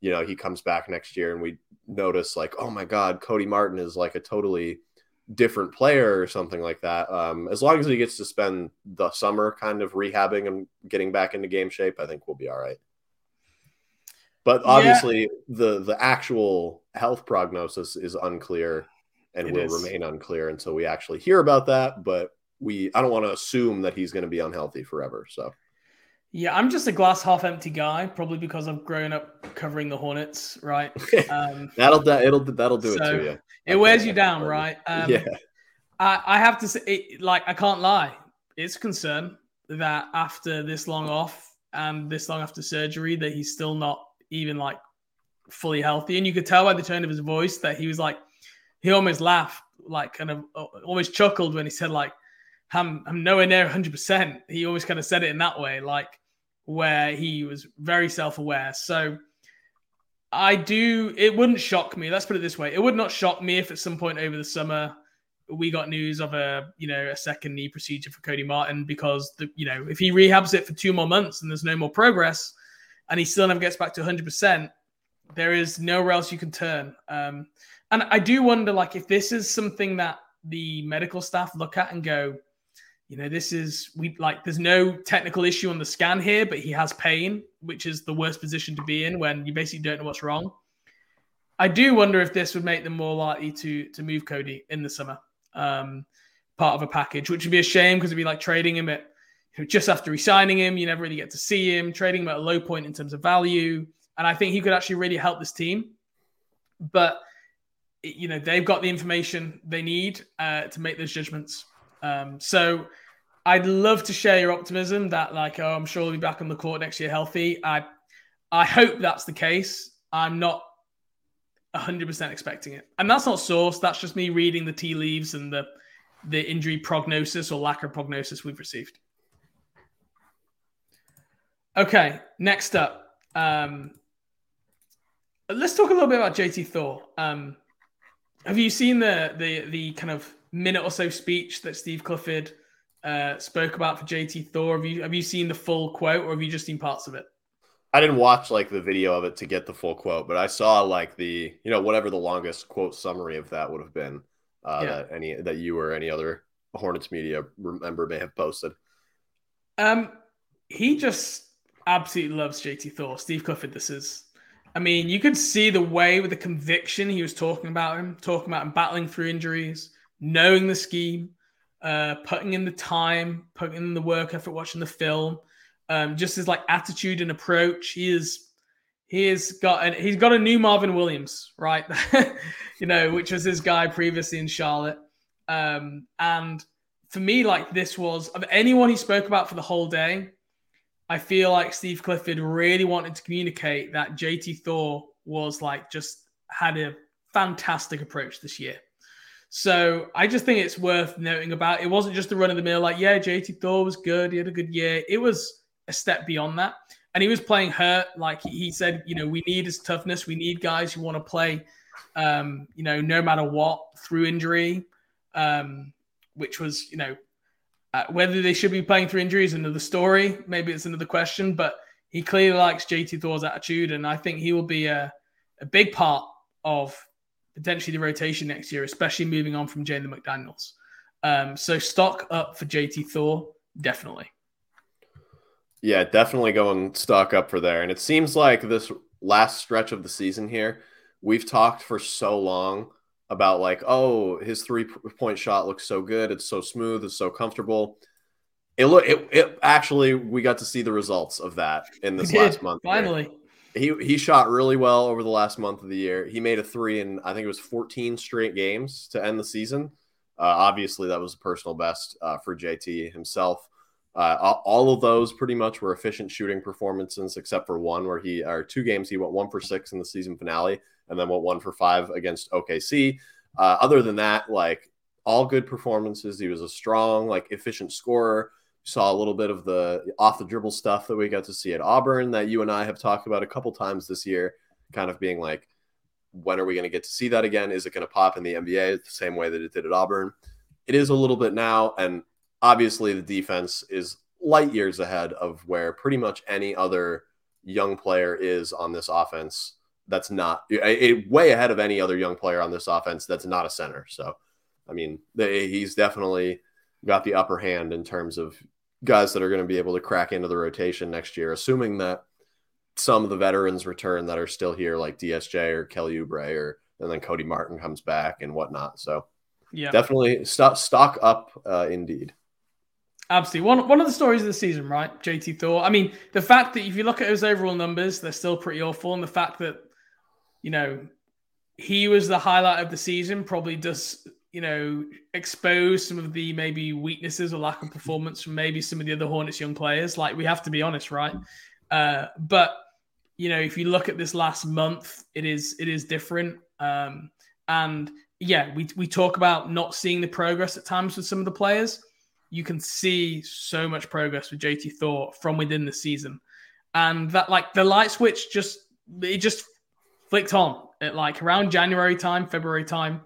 you know, he comes back next year and we notice like, oh my God, Cody Martin is like a totally different player or something like that. Um, as long as he gets to spend the summer kind of rehabbing and getting back into game shape, I think we'll be all right. But obviously, yeah. the the actual health prognosis is unclear and it will is. remain unclear until we actually hear about that. But we I don't want to assume that he's going to be unhealthy forever. So yeah, I'm just a glass half empty guy, probably because I've grown up covering the Hornets, right? Um, that'll it'll that'll do so it to you. It wears you down, right? Um, yeah. I, I have to say, it, like, I can't lie. It's a concern that after this long off and this long after surgery, that he's still not even like fully healthy. And you could tell by the tone of his voice that he was like, he almost laughed, like, kind of uh, almost chuckled when he said, like, I'm, I'm nowhere near 100%. He always kind of said it in that way, like where he was very self aware. So I do, it wouldn't shock me. Let's put it this way it would not shock me if at some point over the summer we got news of a you know a second knee procedure for Cody Martin because the you know if he rehabs it for two more months and there's no more progress and he still never gets back to 100%, there is nowhere else you can turn. Um, and I do wonder like if this is something that the medical staff look at and go, you know, this is we like there's no technical issue on the scan here, but he has pain, which is the worst position to be in when you basically don't know what's wrong. I do wonder if this would make them more likely to to move Cody in the summer, um, part of a package, which would be a shame because it'd be like trading him at just after resigning him, you never really get to see him, trading him at a low point in terms of value, and I think he could actually really help this team. But you know, they've got the information they need uh, to make those judgments. Um, so I'd love to share your optimism that like, oh, I'm sure he'll be back on the court next year healthy. I I hope that's the case. I'm not 100% expecting it. And that's not sourced. That's just me reading the tea leaves and the the injury prognosis or lack of prognosis we've received. Okay, next up. Um, let's talk a little bit about JT Thor. Um, have you seen the the the kind of minute or so speech that Steve Clifford uh, spoke about for JT Thor? Have you have you seen the full quote, or have you just seen parts of it? I didn't watch like the video of it to get the full quote, but I saw like the you know whatever the longest quote summary of that would have been uh, yeah. that any that you or any other Hornets media member may have posted. Um, he just absolutely loves JT Thor. Steve Clifford, this is. I mean, you could see the way with the conviction he was talking about him, talking about him battling through injuries, knowing the scheme, uh, putting in the time, putting in the work effort, watching the film, um, just his like attitude and approach. He is he has got an, he's got a new Marvin Williams, right? you know, which was his guy previously in Charlotte. Um, and for me, like this was of anyone he spoke about for the whole day. I feel like Steve Clifford really wanted to communicate that JT Thor was like just had a fantastic approach this year. So I just think it's worth noting about. It wasn't just the run of the mill, like, yeah, JT Thor was good. He had a good year. It was a step beyond that. And he was playing hurt. Like he said, you know, we need his toughness. We need guys who want to play, um, you know, no matter what through injury, um, which was, you know, uh, whether they should be playing through injury is another story. Maybe it's another question, but he clearly likes JT Thor's attitude. And I think he will be a, a big part of potentially the rotation next year, especially moving on from Jalen McDaniels. Um, so stock up for JT Thor, definitely. Yeah, definitely going stock up for there. And it seems like this last stretch of the season here, we've talked for so long about like, oh, his three point shot looks so good, it's so smooth, it's so comfortable. It look it, it actually we got to see the results of that in this last month. Finally. Here he he shot really well over the last month of the year. He made a three in I think it was 14 straight games to end the season. Uh, obviously, that was a personal best uh, for JT himself. Uh, all of those pretty much were efficient shooting performances, except for one where he or two games he went one for six in the season finale, and then went one for five against OKC. Uh, other than that, like all good performances. He was a strong, like efficient scorer saw a little bit of the off the dribble stuff that we got to see at Auburn that you and I have talked about a couple times this year, kind of being like, when are we going to get to see that again? Is it going to pop in the NBA the same way that it did at Auburn? It is a little bit now, and obviously the defense is light years ahead of where pretty much any other young player is on this offense. That's not a, way ahead of any other young player on this offense. That's not a center. So, I mean, he's definitely got the upper hand in terms of guys that are going to be able to crack into the rotation next year, assuming that some of the veterans return that are still here, like DSJ or Kelly Oubre, or and then Cody Martin comes back and whatnot. So, yeah, definitely stock stock up, uh, indeed. Absolutely. One one of the stories of the season, right? JT Thor. I mean, the fact that if you look at his overall numbers, they're still pretty awful, and the fact that you know he was the highlight of the season probably does you know, expose some of the maybe weaknesses or lack of performance from maybe some of the other Hornets young players. Like we have to be honest, right? Uh, but you know, if you look at this last month, it is it is different. Um, and yeah, we we talk about not seeing the progress at times with some of the players. You can see so much progress with JT Thor from within the season, and that like the light switch just it just flicked on at like around January time, February time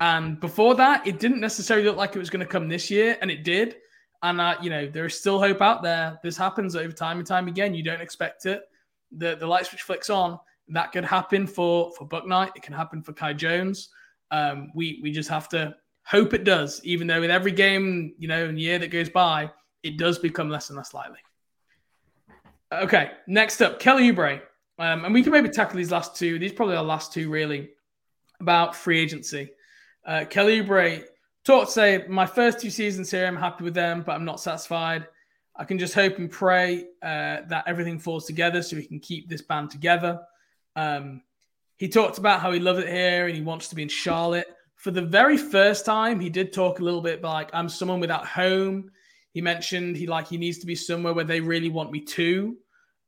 and before that, it didn't necessarily look like it was going to come this year, and it did. And uh, you know, there is still hope out there. This happens over time and time again. You don't expect it. The the light switch flicks on. That could happen for for Bouknight. It can happen for Kai Jones. Um, we we just have to hope it does. Even though with every game, you know, and year that goes by, it does become less and less likely. Okay, next up, Kelly Oubre. Um, and we can maybe tackle these last two. These probably the last two really about free agency. Uh, Kelly Oubre talked say, my first two seasons here, I'm happy with them, but I'm not satisfied. I can just hope and pray uh, that everything falls together so we can keep this band together. Um, he talked about how he loves it here and he wants to be in Charlotte. For the very first time, he did talk a little bit like I'm someone without home. He mentioned he like he needs to be somewhere where they really want me to,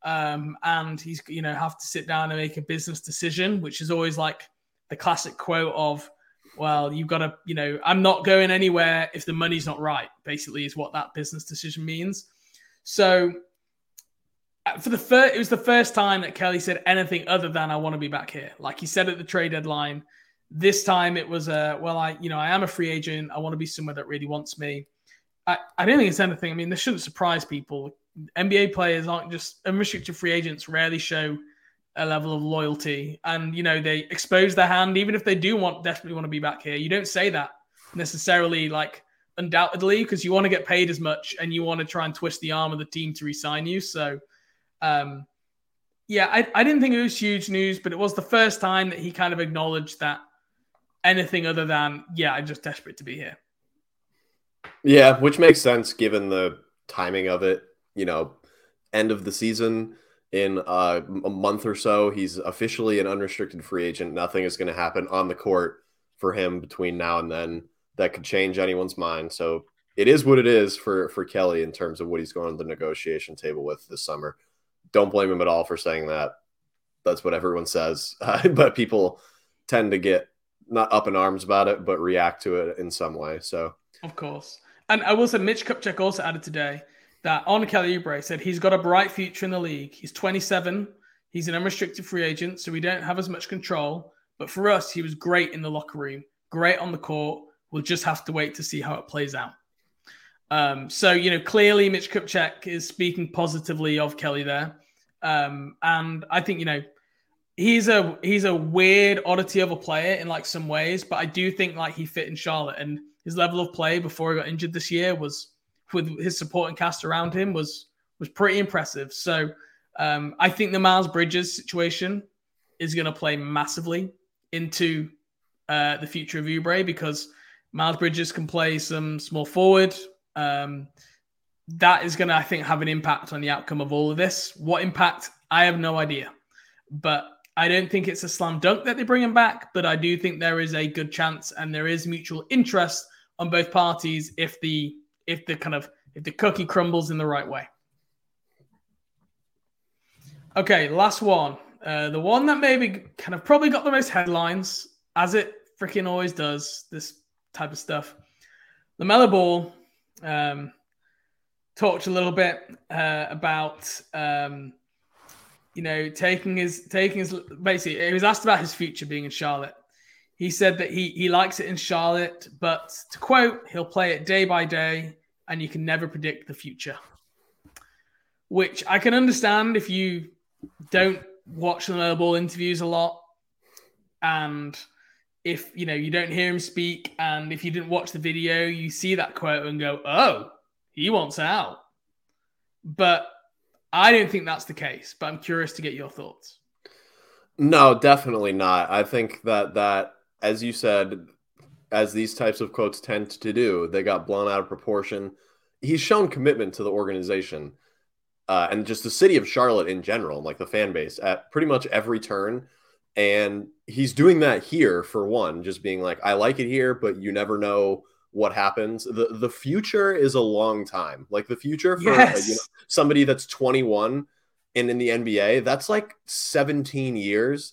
um, and he's you know have to sit down and make a business decision, which is always like the classic quote of well, you've got to, you know, I'm not going anywhere if the money's not right, basically, is what that business decision means. So, uh, for the first, it was the first time that Kelly said anything other than "I want to be back here." Like he said at the trade deadline, This time it was a well, I you know I am a free agent. I want to be somewhere that really wants me. I, I don't think it's anything. I mean, this shouldn't surprise people. NBA players aren't just unrestricted free agents. Rarely show a level of loyalty, and you know they expose their hand even if they do want definitely want to be back here. You don't say that necessarily like undoubtedly because you want to get paid as much and you want to try and twist the arm of the team to resign you. So, um, yeah, I, I didn't think it was huge news, but it was the first time that he kind of acknowledged that anything other than, yeah, I'm just desperate to be here. Yeah, which makes sense given the timing of it. You know, end of the season in uh, a month or so, he's officially an unrestricted free agent. Nothing is going to happen on the court for him between now and then that could change anyone's mind. So it is what it is for for Kelly in terms of what he's going to the negotiation table with this summer. Don't blame him at all for saying that. That's what everyone says, uh, but people tend to get not up in arms about it, but react to it in some way. So of course, and I will say Mitch Kupchak also added today that on Kelly Oubre said he's got a bright future in the league. He's 27. He's an unrestricted free agent, so we don't have as much control. But for us, he was great in the locker room, great on the court, We'll just have to wait to see how it plays out. Um, so, you know, clearly Mitch Kupchak is speaking positively of Kelly there. Um, and I think, you know, he's a he's a weird oddity of a player in like some ways, but I do think like he fit in Charlotte and his level of play before he got injured this year was with his supporting cast around him was was pretty impressive. So um, I think the Miles Bridges situation is going to play massively into uh, the future of Oubre because Miles Bridges can play some small forward. Um, that is going to, I think, have an impact on the outcome of all of this. What impact? I have no idea. But I don't think it's a slam dunk that they bring him back. But I do think there is a good chance and there is mutual interest on both parties if the if the kind of if the cookie crumbles in the right way. Okay, last one. Uh, the one that maybe kind of probably got the most headlines, as it freaking always does. This type of stuff. LaMelo Ball um, talked a little bit uh, about um, you know taking his taking his basically he was asked about his future being in Charlotte. He said that he he likes it in Charlotte, but to quote, he'll play it day by day, and you can never predict the future. Which I can understand if you don't watch the Ball interviews a lot, and if you know you don't hear him speak and if you didn't watch the video you see that quote and go oh he wants out. But i don't think that's the case but i'm curious to get your thoughts. No definitely not. I think that that as you said as these types of quotes tend to do they got blown out of proportion he's shown commitment to the organization uh, and just the city of charlotte in general like the fan base at pretty much every turn and he's doing that here for one, just being like, I like it here, but you never know what happens. The the future is a long time. Like the future for yes. you know, somebody that's 21 and in the NBA, that's like 17 years.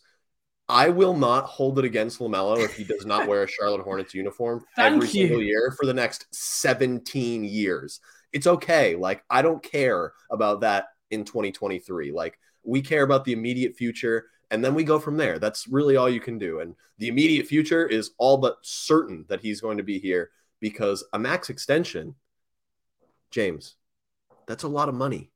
I will not hold it against LaMelo if he does not wear a Charlotte Hornets uniform every you. single year for the next 17 years. It's okay. Like I don't care about that in 2023. Like we care about the immediate future and then we go from there. That's really all you can do. And the immediate future is all but certain that he's going to be here because a max extension, James, that's a lot of money.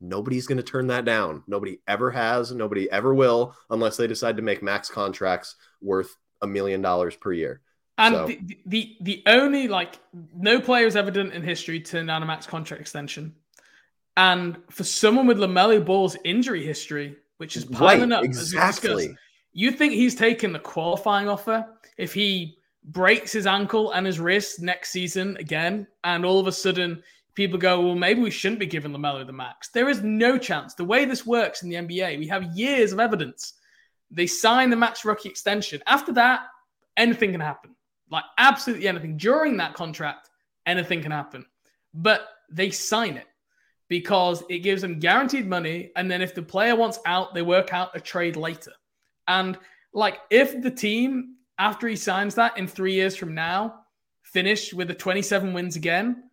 Nobody's going to turn that down. Nobody ever has. Nobody ever will, unless they decide to make max contracts worth a million dollars per year. And so. the, the the only like no player has ever done in history turn down a max contract extension. And for someone with LaMelo Ball's injury history, which is piling right, up. Exactly. You think he's taking the qualifying offer if he breaks his ankle and his wrist next season again, and all of a sudden people go, well, maybe we shouldn't be giving LaMelo the max. There is no chance. The way this works in the NBA, we have years of evidence. They sign the max rookie extension. After that, anything can happen. Like absolutely anything. During that contract, anything can happen. But they sign it because it gives them guaranteed money. And then if the player wants out, they work out a trade later. And like if the team, after he signs that in three years from now, finish with the 27 wins again,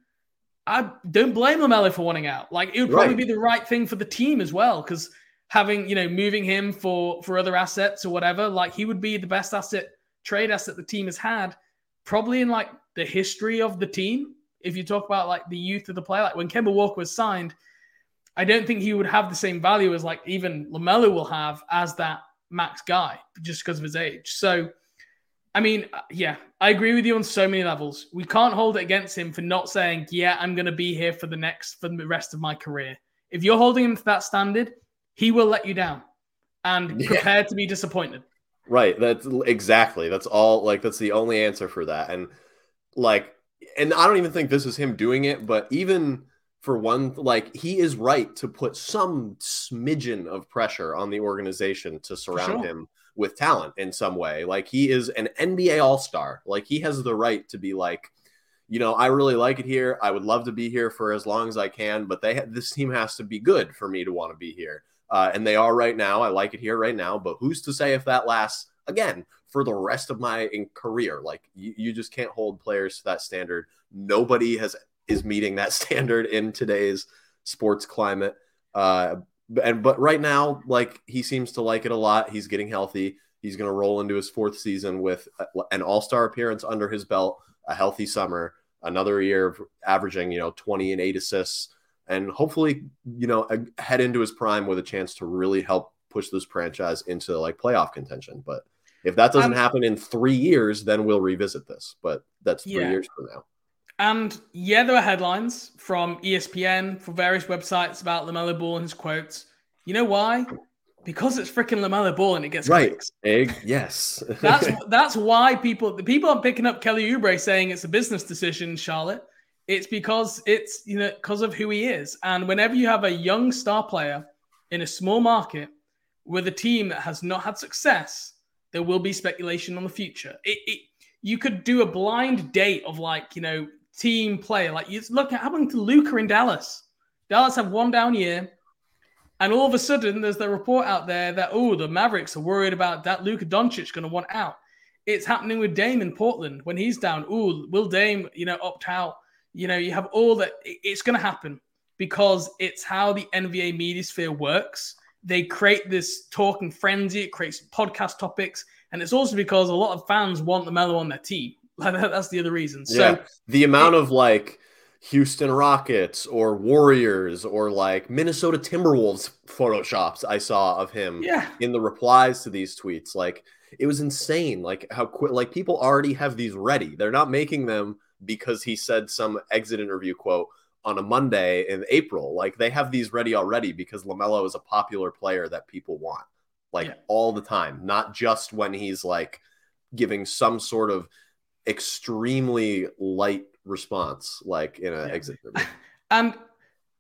I don't blame LaMelo for wanting out. Like it would probably right. be the right thing for the team as well, because having you know moving him for for other assets or whatever, like he would be the best asset trade asset the team has had, probably in like the history of the team. If you talk about like the youth of the player, like when Kemba Walker was signed, I don't think he would have the same value as like even LaMelo will have as that max guy just because of his age. So, I mean, uh, yeah, I agree with you on so many levels. We can't hold it against him for not saying, yeah, I'm going to be here for the next, for the rest of my career. If you're holding him to that standard, he will let you down and yeah. prepare to be disappointed. Right. That's exactly. That's all. Like, that's the only answer for that. And like, and I don't even think this is him doing it, but even for one like he is right to put some smidgen of pressure on the organization to surround sure. him with talent in some way. Like he is an NBA all-star. Like he has the right to be like you know I really like it here. I would love to be here for as long as I can but they this team has to be good for me to want to be here. Uh, and they are right now. I like it here right now but who's to say if that lasts again for the rest of my career? Like you, you just can't hold players to that standard. Nobody has is meeting that standard in today's sports climate. Uh, and but right now, like he seems to like it a lot. He's getting healthy. He's going to roll into his fourth season with an All Star appearance under his belt, a healthy summer, another year of averaging you know twenty and eight assists, and hopefully you know head into his prime with a chance to really help push this franchise into like playoff contention. But if that doesn't um, happen in three years, then we'll revisit this. But that's three yeah. years from now. And yeah, there were headlines from ESPN, from various websites about LaMelo Ball and his quotes. You know why? Because it's freaking LaMelo Ball and it gets right. Egg, yes. that's that's why people the people are picking up Kelly Oubre saying it's a business decision, Charlotte. It's because it's you know because of who he is. And whenever you have a young star player in a small market with a team that has not had success, there will be speculation on the future. It, it you could do a blind date of like you know team player. Like you look at happening to Luka in Dallas. Dallas have one down year, and all of a sudden there's the report out there that oh the Mavericks are worried about that Luka Doncic going to want out. It's happening with Dame in Portland when he's down. Oh, will Dame you know opt out? You know you have all that. It's going to happen because it's how the NBA media sphere works. They create this talking frenzy. It creates podcast topics, and it's also because a lot of fans want the Melo on their team. That's the other reason. So yeah. the amount it, of like Houston Rockets or Warriors or like Minnesota Timberwolves photoshops I saw of him yeah. in the replies to these tweets, like it was insane. Like how quick, like people already have these ready. They're not making them because he said some exit interview quote on a Monday in April. Like they have these ready already because LaMelo is a popular player that people want, like yeah. all the time, not just when he's like giving some sort of extremely light response, like in an yeah. exit interview. And um,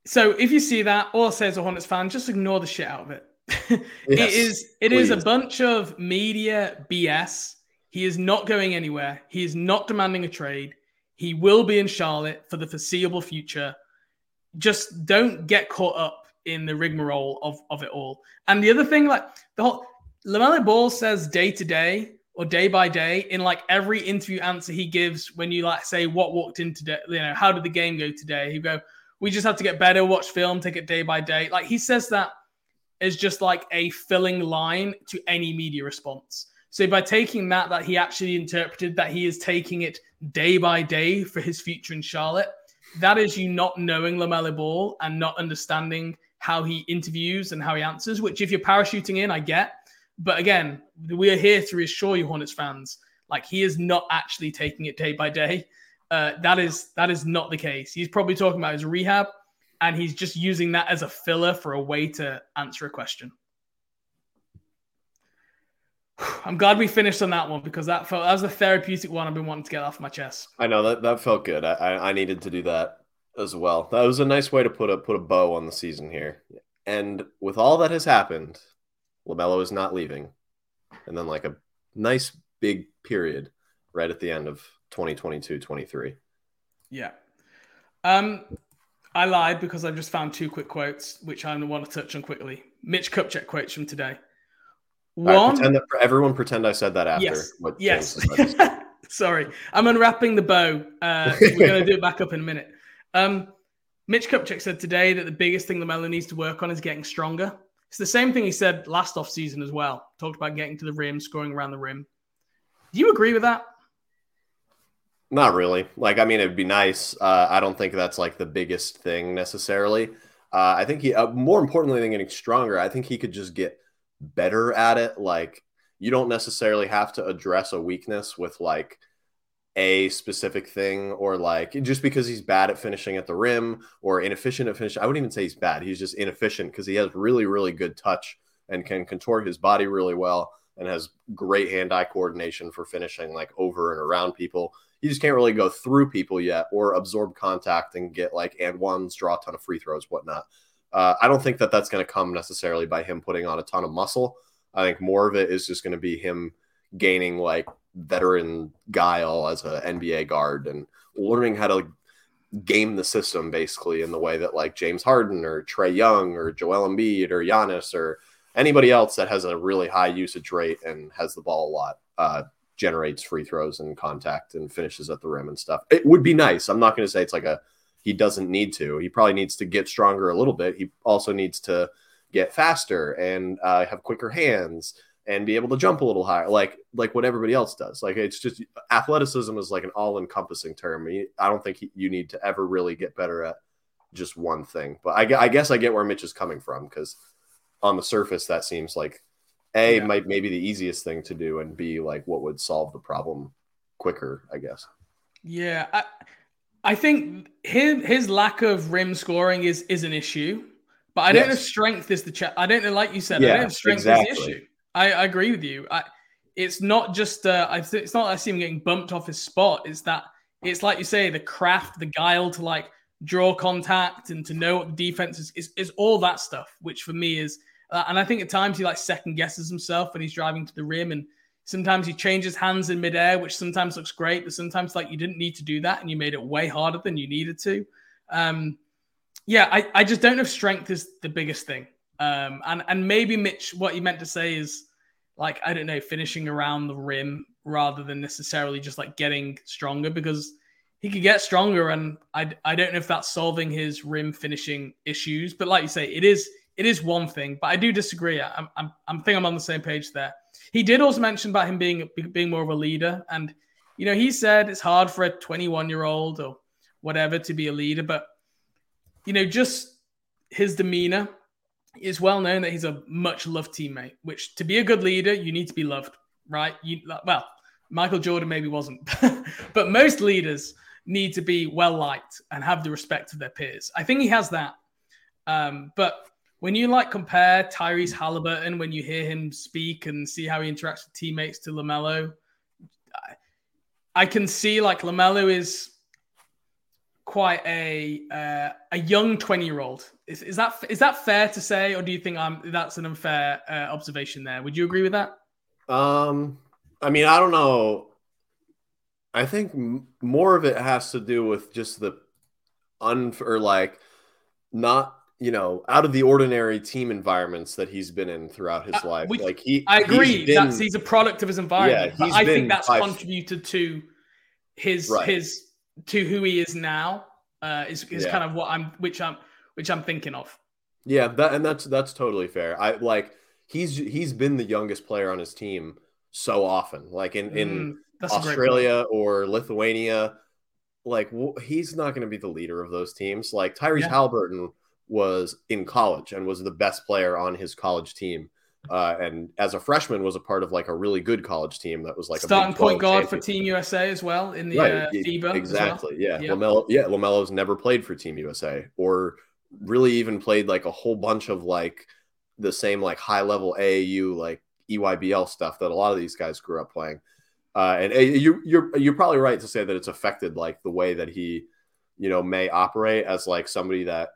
so if you see that, all I say as a Hornets fan, just ignore the shit out of it. yes, it is it please. is a bunch of media BS. He is not going anywhere. He is not demanding a trade. He will be in Charlotte for the foreseeable future. Just don't get caught up in the rigmarole of, of it all. And the other thing, like the whole LaMelo Ball says day to day, or day by day in like every interview answer he gives when you like say what walked in today you know how did the game go today? He go we just have to get better watch film take it day by day. Like he says that is just like a filling line to any media response. So by taking that that he actually interpreted that he is taking it day by day for his future in charlotte that is you not knowing LaMelo Ball and not understanding how he interviews and how he answers which if you're parachuting in i get but again, we are here to reassure you, Hornets fans, like he is not actually taking it day by day. Uh, that is that is not the case. He's probably talking about his rehab, and he's just using that as a filler for a way to answer a question. I'm glad we finished on that one because that felt that was a therapeutic one I've been wanting to get off my chest. I know that that felt good. I, I needed to do that as well. That was a nice way to put a put a bow on the season here. And with all that has happened, LaMelo is not leaving. And then like a nice big period right at the end of 2022 23. Yeah. Um, I lied because I've just found two quick quotes, which I want to touch on quickly. Mitch Kupchak quotes from today. One, pretend that, everyone pretend I said that after. Yes. yes. Sorry, I'm unwrapping the bow. Uh, we're going to do it back up in a minute. Um, Mitch Kupchak said today that the biggest thing LaMelo needs to work on is getting stronger. It's the same thing he said last off season as well. Talked about getting to the rim, scoring around the rim. Do you agree with that? Not really. Like, I mean, it'd be nice. Uh, I don't think that's like the biggest thing necessarily. Uh, I think he, uh, more importantly than getting stronger, I think he could just get better at it. Like, you don't necessarily have to address a weakness with like a specific thing or like just because he's bad at finishing at the rim or inefficient at finishing. I wouldn't even say he's bad. He's just inefficient because he has really, really good touch and can contort his body really well and has great hand-eye coordination for finishing like over and around people. He just can't really go through people yet or absorb contact and get like and ones, draw a ton of free throws, whatnot. Uh, I don't think that that's going to come necessarily by him putting on a ton of muscle. I think more of it is just going to be him gaining like veteran guile as an NBA guard and learning how to game the system basically in the way that like James Harden or Trae Young or Joel Embiid or Giannis or anybody else that has a really high usage rate and has the ball a lot uh, generates free throws and contact and finishes at the rim and stuff. It would be nice. I'm not going to say it's like a he doesn't need to. He probably needs to get stronger a little bit. He also needs to get faster and uh, have quicker hands and be able to jump a little higher, like like what everybody else does. Like it's just athleticism is like an all encompassing term. I don't think you need to ever really get better at just one thing. But I, I guess I get where Mitch is coming from because on the surface that seems like a yeah. might maybe the easiest thing to do and b like what would solve the problem quicker i guess yeah i i think his his lack of rim scoring is is an issue but i don't know if strength is the cha- i don't know like you said yeah, i don't know if strength exactly. is the issue I, I agree with you i it's not just uh, I it's not I see him getting bumped off his spot. It's that it's like you say the craft, the guile to like draw contact and to know what the defense is. Is, is all that stuff, which for me is uh, and I think at times he like second guesses himself when he's driving to the rim, and sometimes he changes hands in midair, which sometimes looks great, but sometimes like you didn't need to do that and you made it way harder than you needed to. Um, yeah, I, I just don't know if strength is the biggest thing. Um, and and maybe Mitch, what he meant to say is like I don't know, finishing around the rim rather than necessarily just like getting stronger because he could get stronger, and I I don't know if that's solving his rim finishing issues. But like you say, it is it is one thing, but I do disagree. I'm, I'm, I'm think I'm on the same page there. He did also mention about him being being more of a leader, and you know, he said it's hard for a 21 year old or whatever to be a leader, but you know, just his demeanor is well known that he's a much loved teammate. Which to be a good leader, you need to be loved, right? You well, Michael Jordan maybe wasn't, but most leaders need to be well liked and have the respect of their peers. I think he has that. Um, but when you like compare Tyrese Halliburton when you hear him speak and see how he interacts with teammates to LaMelo, I, I can see like LaMelo is quite a uh, a young 20 year old. Is, is that is that fair to say, or do you think I'm that's an unfair uh, observation there? Would you agree with that? Um, I mean, I don't know. I think m- more of it has to do with just the un or like not you know, out of the ordinary team environments that he's been in throughout his uh, life. Like he, I agree. He's been, that's he's a product of his environment. Yeah, I think that's contributed to his right. his to who he is now. Uh, is is yeah. kind of what I'm, which I'm, which I'm thinking of. Yeah, that and that's that's totally fair. I like he's he's been the youngest player on his team so often, like in in mm, Australia or Lithuania. Like he's not going to be the leader of those teams. Like Tyrese yeah. Halliburton was in college and was the best player on his college team. Uh, and as a freshman was a part of like a really good college team that was like a starting point guard for Team USA as well in the right. uh, FIBA. Exactly. Well. Yeah. yeah. Lamelo. Yeah. Lamelo's never played for Team USA or really even played like a whole bunch of like the same like high level AAU like EYBL stuff that a lot of these guys grew up playing. Uh, and you, you're you're probably right to say that it's affected like the way that he, you know, may operate as like somebody that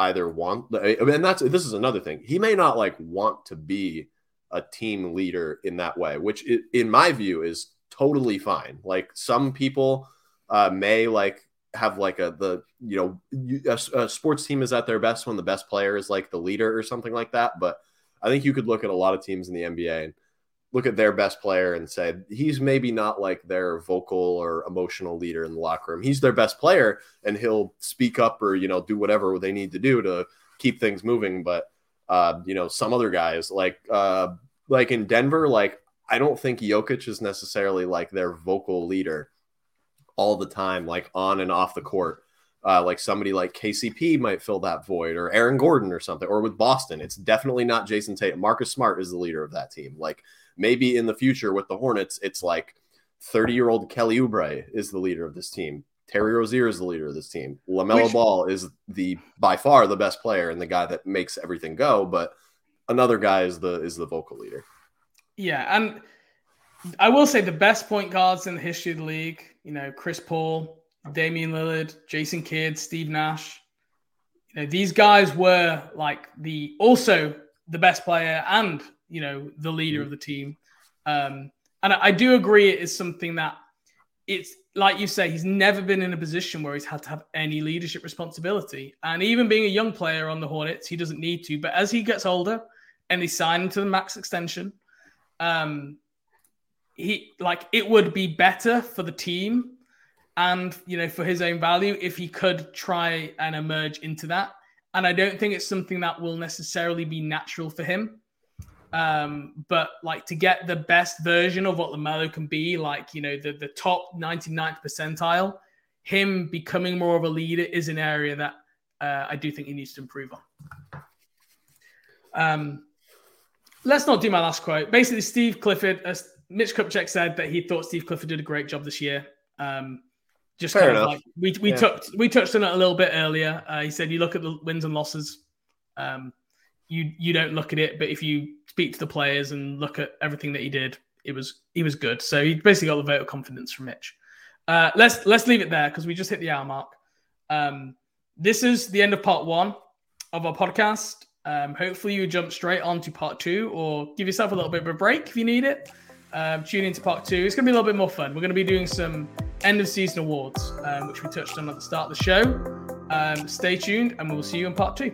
either want and that's this is another thing. He may not like want to be a team leader in that way which in my view is totally fine. Like some people uh, may like have like a the you know a, a, sports team is at their best when the best player is like the leader or something like that but i think you could look at a lot of teams in the nba and look at their best player and say he's maybe not like their vocal or emotional leader in the locker room. He's their best player and he'll speak up or you know do whatever they need to do to keep things moving. But uh, you know some other guys like uh, like in Denver, like I don't think Jokic is necessarily like their vocal leader all the time, like on and off the court. Uh, like somebody like KCP might fill that void, or Aaron Gordon or something, or with Boston, it's definitely not Jayson Tatum. Marcus Smart is the leader of that team. Like maybe in the future with the Hornets, it's like 30 year old Kelly Oubre is the leader of this team. Terry Rozier is the leader of this team. LaMelo Which, Ball is the by far the best player and the guy that makes everything go, but another guy is the is the vocal leader. Yeah, and I will say the best point guards in the history of the league, you know, Chris Paul, Damian Lillard, Jason Kidd, Steve Nash. You know, these guys were like the also the best player and you know the leader mm. of the team. Um, and I, I do agree it is something that it's like you say, he's never been in a position where he's had to have any leadership responsibility. And even being a young player on the Hornets, he doesn't need to. But as he gets older and they sign him to the max extension, um, he like it would be better for the team and you know for his own value if he could try and emerge into that. And I don't think it's something that will necessarily be natural for him. Um, but like to get the best version of what LaMelo can be, like you know the the top 99th percentile, him becoming more of a leader is an area that uh, I do think he needs to improve on. Um, let's not do my last quote. Basically, Steve Clifford, uh, Mitch Kupchak said that he thought Steve Clifford did a great job this year. Um, just Fair kind enough. of like we we yeah. touched we touched on it a little bit earlier. Uh, he said you look at the wins and losses. Um, you you don't look at it, but if you speak to the players and look at everything that he did, it was he was good. So he basically got the vote of confidence from Mitch. Uh, let's let's leave it there because we just hit the hour mark. Um, this is the end of part one of our podcast. Um, hopefully, you jump straight on to part two or give yourself a little bit of a break if you need it. Um, tune into part two. It's going to be a little bit more fun. We're going to be doing some end of season awards, um, which we touched on at the start of the show. Um, stay tuned, and we'll see you in part two.